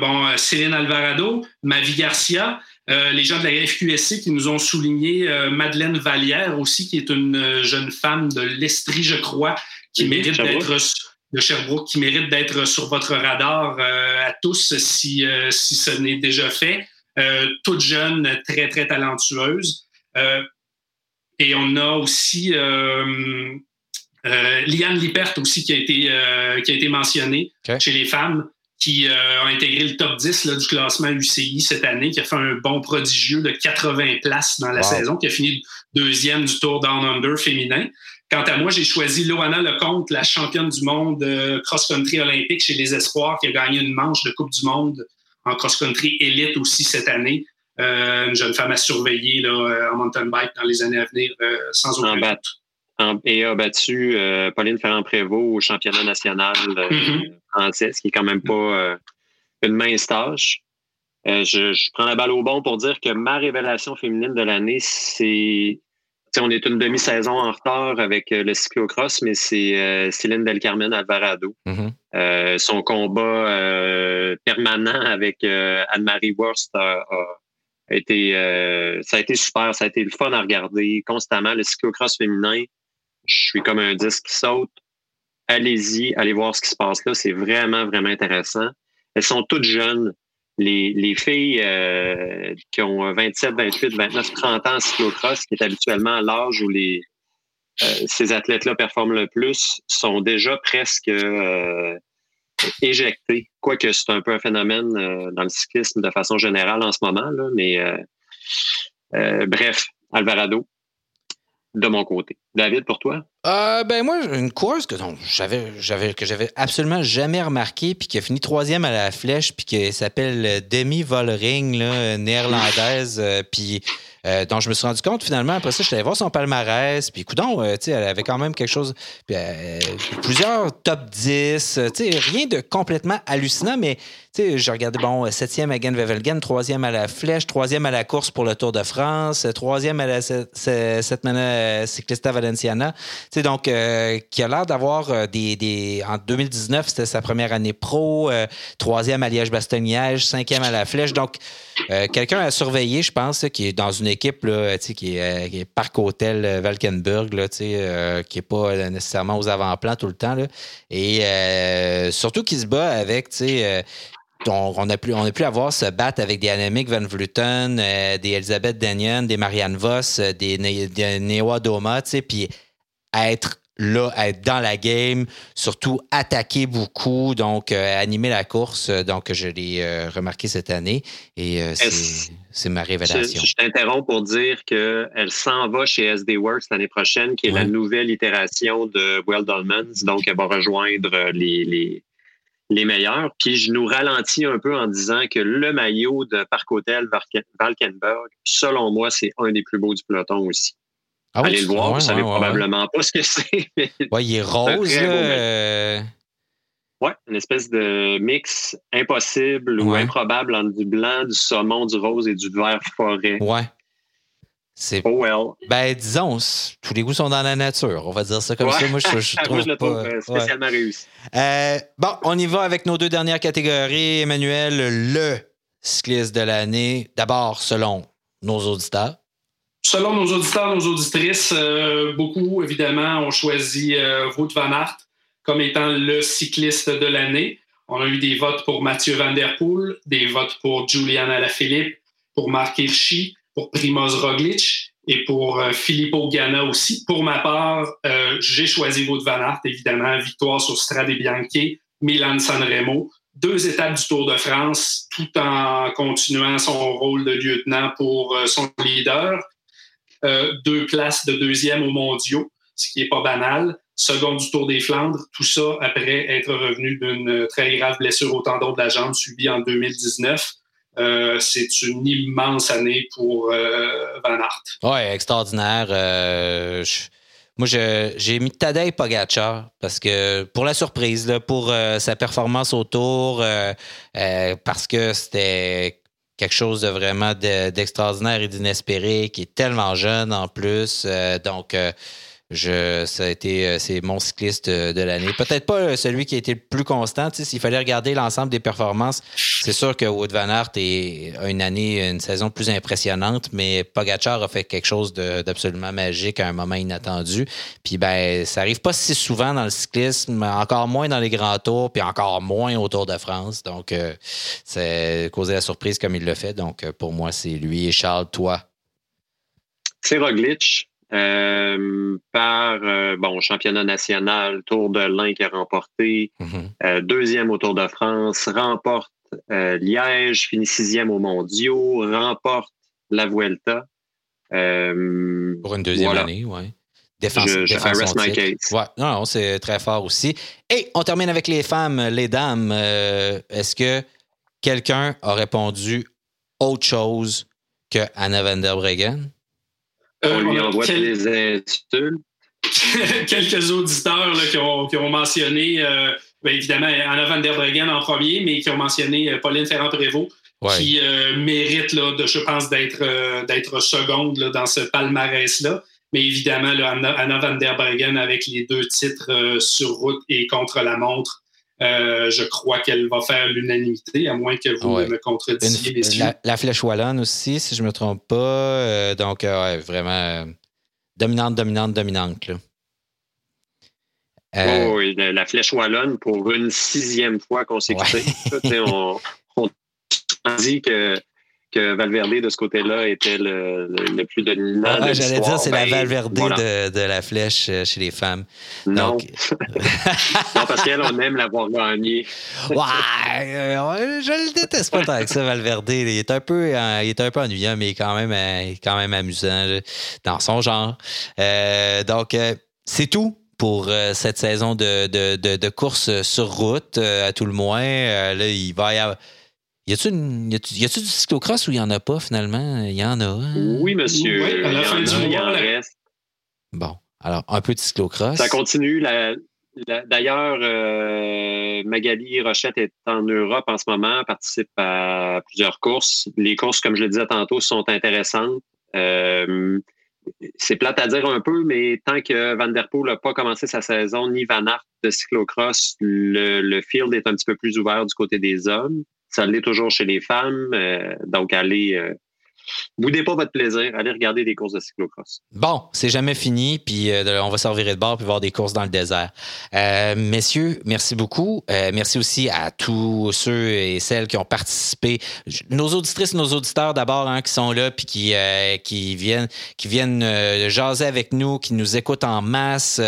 bon, Céline Alvarado, Mavi Garcia, les gens de la FQSC qui nous ont souligné Madeleine Vallière aussi, qui est une jeune femme de l'Estrie, je crois, qui mérite d'être de Sherbrooke, qui mérite d'être sur votre radar à tous si, si ce n'est déjà fait. Euh, toute jeune, très, très talentueuse. Euh, et on a aussi euh, Liane Lippert aussi qui a été, qui a été mentionnée chez les femmes qui a intégré le top 10 là, du classement UCI cette année, qui a fait un bon prodigieux de 80 places dans la saison, qui a fini deuxième du Tour Down Under féminin. Quant à moi, j'ai choisi Loana Lecomte, la championne du monde cross-country olympique chez les Espoirs, qui a gagné une manche de Coupe du monde en cross-country élite aussi cette année. Euh, une jeune femme à surveiller là, euh, en mountain bike dans les années à venir, euh, sans aucun doute. Et a battu Pauline Ferrand-Prévot au championnat national mm-hmm. français, ce qui est quand même pas une mince tâche. Je, je, prends la balle au bon pour dire que ma révélation féminine de l'année, c'est on est une demi-saison en retard avec euh, le cyclocross, mais c'est euh, Céline Del Carmen Alvarado. Mm-hmm. Euh, son combat permanent avec Anne-Marie Worst a, été, ça a été super, ça a été le fun à regarder constamment. Le cyclocross féminin, je suis comme un disque qui saute. Allez-y, allez voir ce qui se passe là. C'est vraiment, vraiment intéressant. Elles sont toutes jeunes les, filles euh, qui ont 27, 28, 29, 30 ans en cyclocross, qui est habituellement l'âge où les, euh, ces athlètes-là performent le plus, sont déjà presque euh, éjectés. Quoique c'est un peu un phénomène dans le cyclisme de façon générale en ce moment, là, mais bref, Alvarado, de mon côté. David, pour toi? Euh, ben moi, une course que j'avais, absolument jamais remarqué, puis qui a fini troisième à la flèche, puis qui s'appelle Demi Volring, néerlandaise, euh, puis euh, dont je me suis rendu compte finalement. Après ça, je suis allé voir son palmarès, puis coudon, euh, elle avait quand même quelque chose, puis, plusieurs top 10, tu sais, rien de complètement hallucinant, mais je regardais, bon, septième à Genvevelgen, troisième à la Flèche, troisième à la course pour le Tour de France, troisième à la cette Cyclista Valenciana. Donc, euh, qui a l'air d'avoir euh, des, En 2019, c'était sa première année pro, euh, troisième à Liège-Bastogne-Liège, cinquième à la Flèche. Donc, quelqu'un à surveiller, je pense, qui est dans une équipe là, qui, est, qui est Parc Hôtel Valkenburg, qui n'est pas nécessairement aux avant-plans tout le temps. Et surtout qui se bat avec, on n'a plus, on a plus à voir se battre avec des Annemiek van Vleuten, euh, des Elisabeth Danion, des Marianne Voss, euh, des, des Newa Doma, tu sais, puis être là, être dans la game, surtout attaquer beaucoup, donc euh, animer la course. Donc, je l'ai remarqué cette année et c'est ma révélation. Je, t'interromps pour dire qu'elle s'en va chez SD Works l'année prochaine, qui est la nouvelle itération de Well Dolmans. Donc, elle va rejoindre les les meilleurs. Puis je nous ralentis un peu en disant que le maillot de Parc Hôtel Valkenburg, selon moi, c'est un des plus beaux du peloton aussi. Ah Allez le voir, vous savez probablement pas ce que c'est. Oui, il est rose. Euh, Ouais, une espèce de mix impossible ou improbable entre du blanc, du saumon, du rose et du vert forêt. Ouais. C'est... Oh well. Ben, disons, tous les goûts sont dans la nature. On va dire ça comme ça. Moi, je, je trouve, le pas... Euh, spécialement réussi. Euh, bon, on y va avec nos deux dernières catégories. Emmanuel, le cycliste de l'année. D'abord, selon nos auditeurs. Selon nos auditeurs, nos auditrices, euh, beaucoup, évidemment, ont choisi euh, Wout van Aert comme étant le cycliste de l'année. On a eu des votes pour Mathieu Van Der Poel, des votes pour Julian Alaphilippe, pour Marc Hirschi, pour Primoz Roglic et pour euh, Filippo Ganna aussi. Pour ma part, euh, j'ai choisi Wout van Aert, évidemment, victoire sur Strade Bianche, Milan Sanremo, deux étapes du Tour de France, tout en continuant son rôle de lieutenant pour euh, son leader. deux places de deuxième aux mondiaux, ce qui n'est pas banal. Second du Tour des Flandres, tout ça après être revenu d'une très grave blessure au tendon de la jambe subie en 2019. Euh, c'est une immense année pour euh, Van Aert. Oui, extraordinaire. Euh, moi, j'ai mis Tadej Pogacar parce que pour la surprise, pour sa performance au tour, parce que c'était quelque chose de vraiment d'extraordinaire et d'inespéré, qui est tellement jeune en plus. donc, je, ça a été euh, c'est mon cycliste de l'année. Peut-être pas euh, celui qui a été le plus constant. S'il fallait regarder l'ensemble des performances, c'est sûr que Wood Van Aert est une année, une saison plus impressionnante, mais Pogacar a fait quelque chose d'absolument magique à un moment inattendu. Puis ben, ça arrive pas si souvent dans le cyclisme, encore moins dans les grands tours, puis encore moins au Tour de France. Donc, euh, c'est causé la surprise comme il le fait. Donc, pour moi, c'est lui. Et Charles, toi? C'est Roglic. Euh, par euh, bon championnat national, Tour de l'Ain qui a remporté, mhm. euh, deuxième au Tour de France, remporte Liège, finit sixième aux Mondiaux, remporte la Vuelta. Pour une deuxième année, oui. Défense, je, je ouais. Non, non, c'est très fort aussi. Et on termine avec les femmes, les dames. Est-ce que quelqu'un a répondu autre chose que Anna van der Breggen? On lui euh, envoie des insultes. Quelques auditeurs qui, ont, mentionné, euh, ben, évidemment, Anna van der Breggen en premier, mais qui ont mentionné euh, Pauline Ferrand-Prévot, qui mérite, là, de, je pense, d'être, d'être seconde dans ce palmarès-là. Mais évidemment, Anna, van der Breggen, avec les deux titres sur route et contre la montre, euh, je crois qu'elle va faire l'unanimité, à moins que vous me contredisiez, messieurs. La, flèche wallonne aussi, si je ne me trompe pas. Euh, donc, euh, vraiment dominante, dominante, dominante. Oh, oui, la, flèche wallonne pour une sixième fois consécutive. on, on dit que que Valverde de ce côté-là était le, plus dominant. Ah, J'allais dire c'est la ben, Valverde de, la flèche euh, chez les femmes. Non. non, parce qu'elle, on aime l'avoir gagné. ouais, euh, je le déteste pas tant que ça, Valverde. Il est un peu, euh, il est un peu ennuyant, mais quand même, quand même amusant dans son genre. donc, c'est tout pour cette saison de, de, de, course sur route, à tout le moins. là, il va y avoir y a-tu du cyclocross ou il n'y en a pas finalement? Il y en a. Hein? Oui, monsieur. Oui, à la fin du mois, reste. Bon, alors un peu de cyclocross. Ça continue. D'ailleurs, euh, Magali Rochette est en Europe en ce moment, participe à plusieurs courses. Les courses, comme je le disais tantôt, sont intéressantes. Euh, c'est plate à dire un peu, mais tant que Van Der Poel n'a pas commencé sa saison, ni Van Aert de cyclocross, le, le field est un petit peu plus ouvert du côté des hommes. Ça l'est toujours chez les femmes. Euh, donc, allez, euh, Boudez pas votre plaisir, allez regarder des courses de cyclocross. Bon, c'est jamais fini, puis euh, on va s'en de bord puis voir des courses dans le désert. Euh, messieurs, merci beaucoup. Euh, merci aussi à tous ceux et celles qui ont participé. Nos auditrices, nos auditeurs d'abord, hein, qui sont là puis qui, viennent, qui viennent jaser avec nous, qui nous écoutent en masse.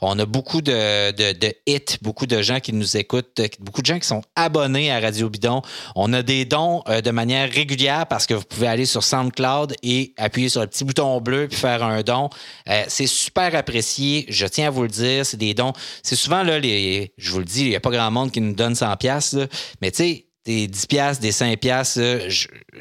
on a beaucoup de, de, de, hits, beaucoup de gens qui nous écoutent, beaucoup de gens qui sont abonnés à Radio Bidon. On a des dons de manière régulière parce que vous pouvez aller sur SoundCloud et appuyer sur le petit bouton bleu puis faire un don. Euh, c'est super apprécié. Je tiens à vous le dire. C'est des dons. C'est souvent, là, je vous le dis, il n'y a pas grand monde qui nous donne 100$, là, mais tu sais, des 10 pièces, des 5 pièces,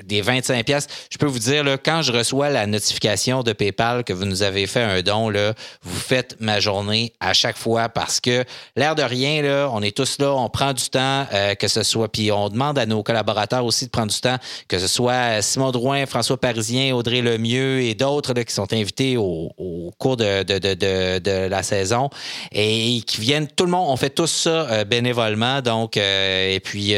des 25 pièces, je peux vous dire là, quand je reçois la notification de PayPal que vous nous avez fait un don là, vous faites ma journée à chaque fois parce que l'air de rien là, on est tous là, on prend du temps euh, que ce soit puis on demande à nos collaborateurs aussi de prendre du temps que ce soit Simon Drouin, François Parisien, Audrey Lemieux et d'autres qui sont invités au, cours de, de, de, de, la saison et qui viennent tout le monde, on fait tous ça euh, bénévolement. Donc euh, et puis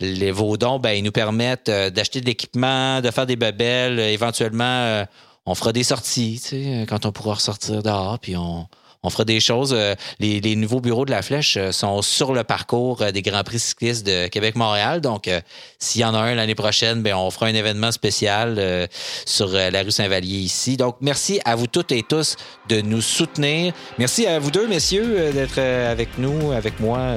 les, vos dons, ben, ils nous permettent euh, d'acheter de l'équipement, de faire des babelles. éventuellement, euh, on fera des sorties, tu sais, quand on pourra ressortir dehors, puis on, fera des choses. Euh, les, nouveaux bureaux de la Flèche sont sur le parcours des Grands Prix cyclistes de Québec-Montréal. Donc, s'il y en a un l'année prochaine, ben, on fera un événement spécial sur la rue Saint-Vallier ici. Donc, merci à vous toutes et tous de nous soutenir. Merci à vous deux, messieurs, d'être avec nous, avec moi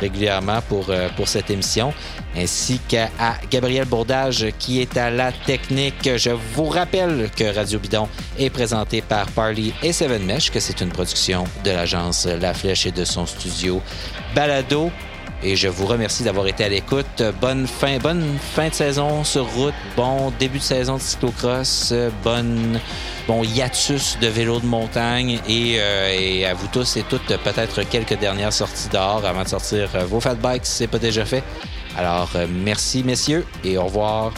régulièrement pour, euh, pour cette émission, ainsi qu'à Gabriel Bourdage qui est à la technique. Je vous rappelle que Radio Bidon est présenté par Parley et Seven Mesh, que c'est une production de l'agence La Flèche et de son studio Balado. Et je vous remercie d'avoir été à l'écoute. Bonne fin, bonne fin de saison sur route. Bon début de saison de cyclocross. Bon hiatus de vélo de montagne. Et, euh, à vous tous et toutes, peut-être quelques dernières sorties dehors avant de sortir vos fat bikes si ce n'est pas déjà fait. Alors, euh, merci messieurs et au revoir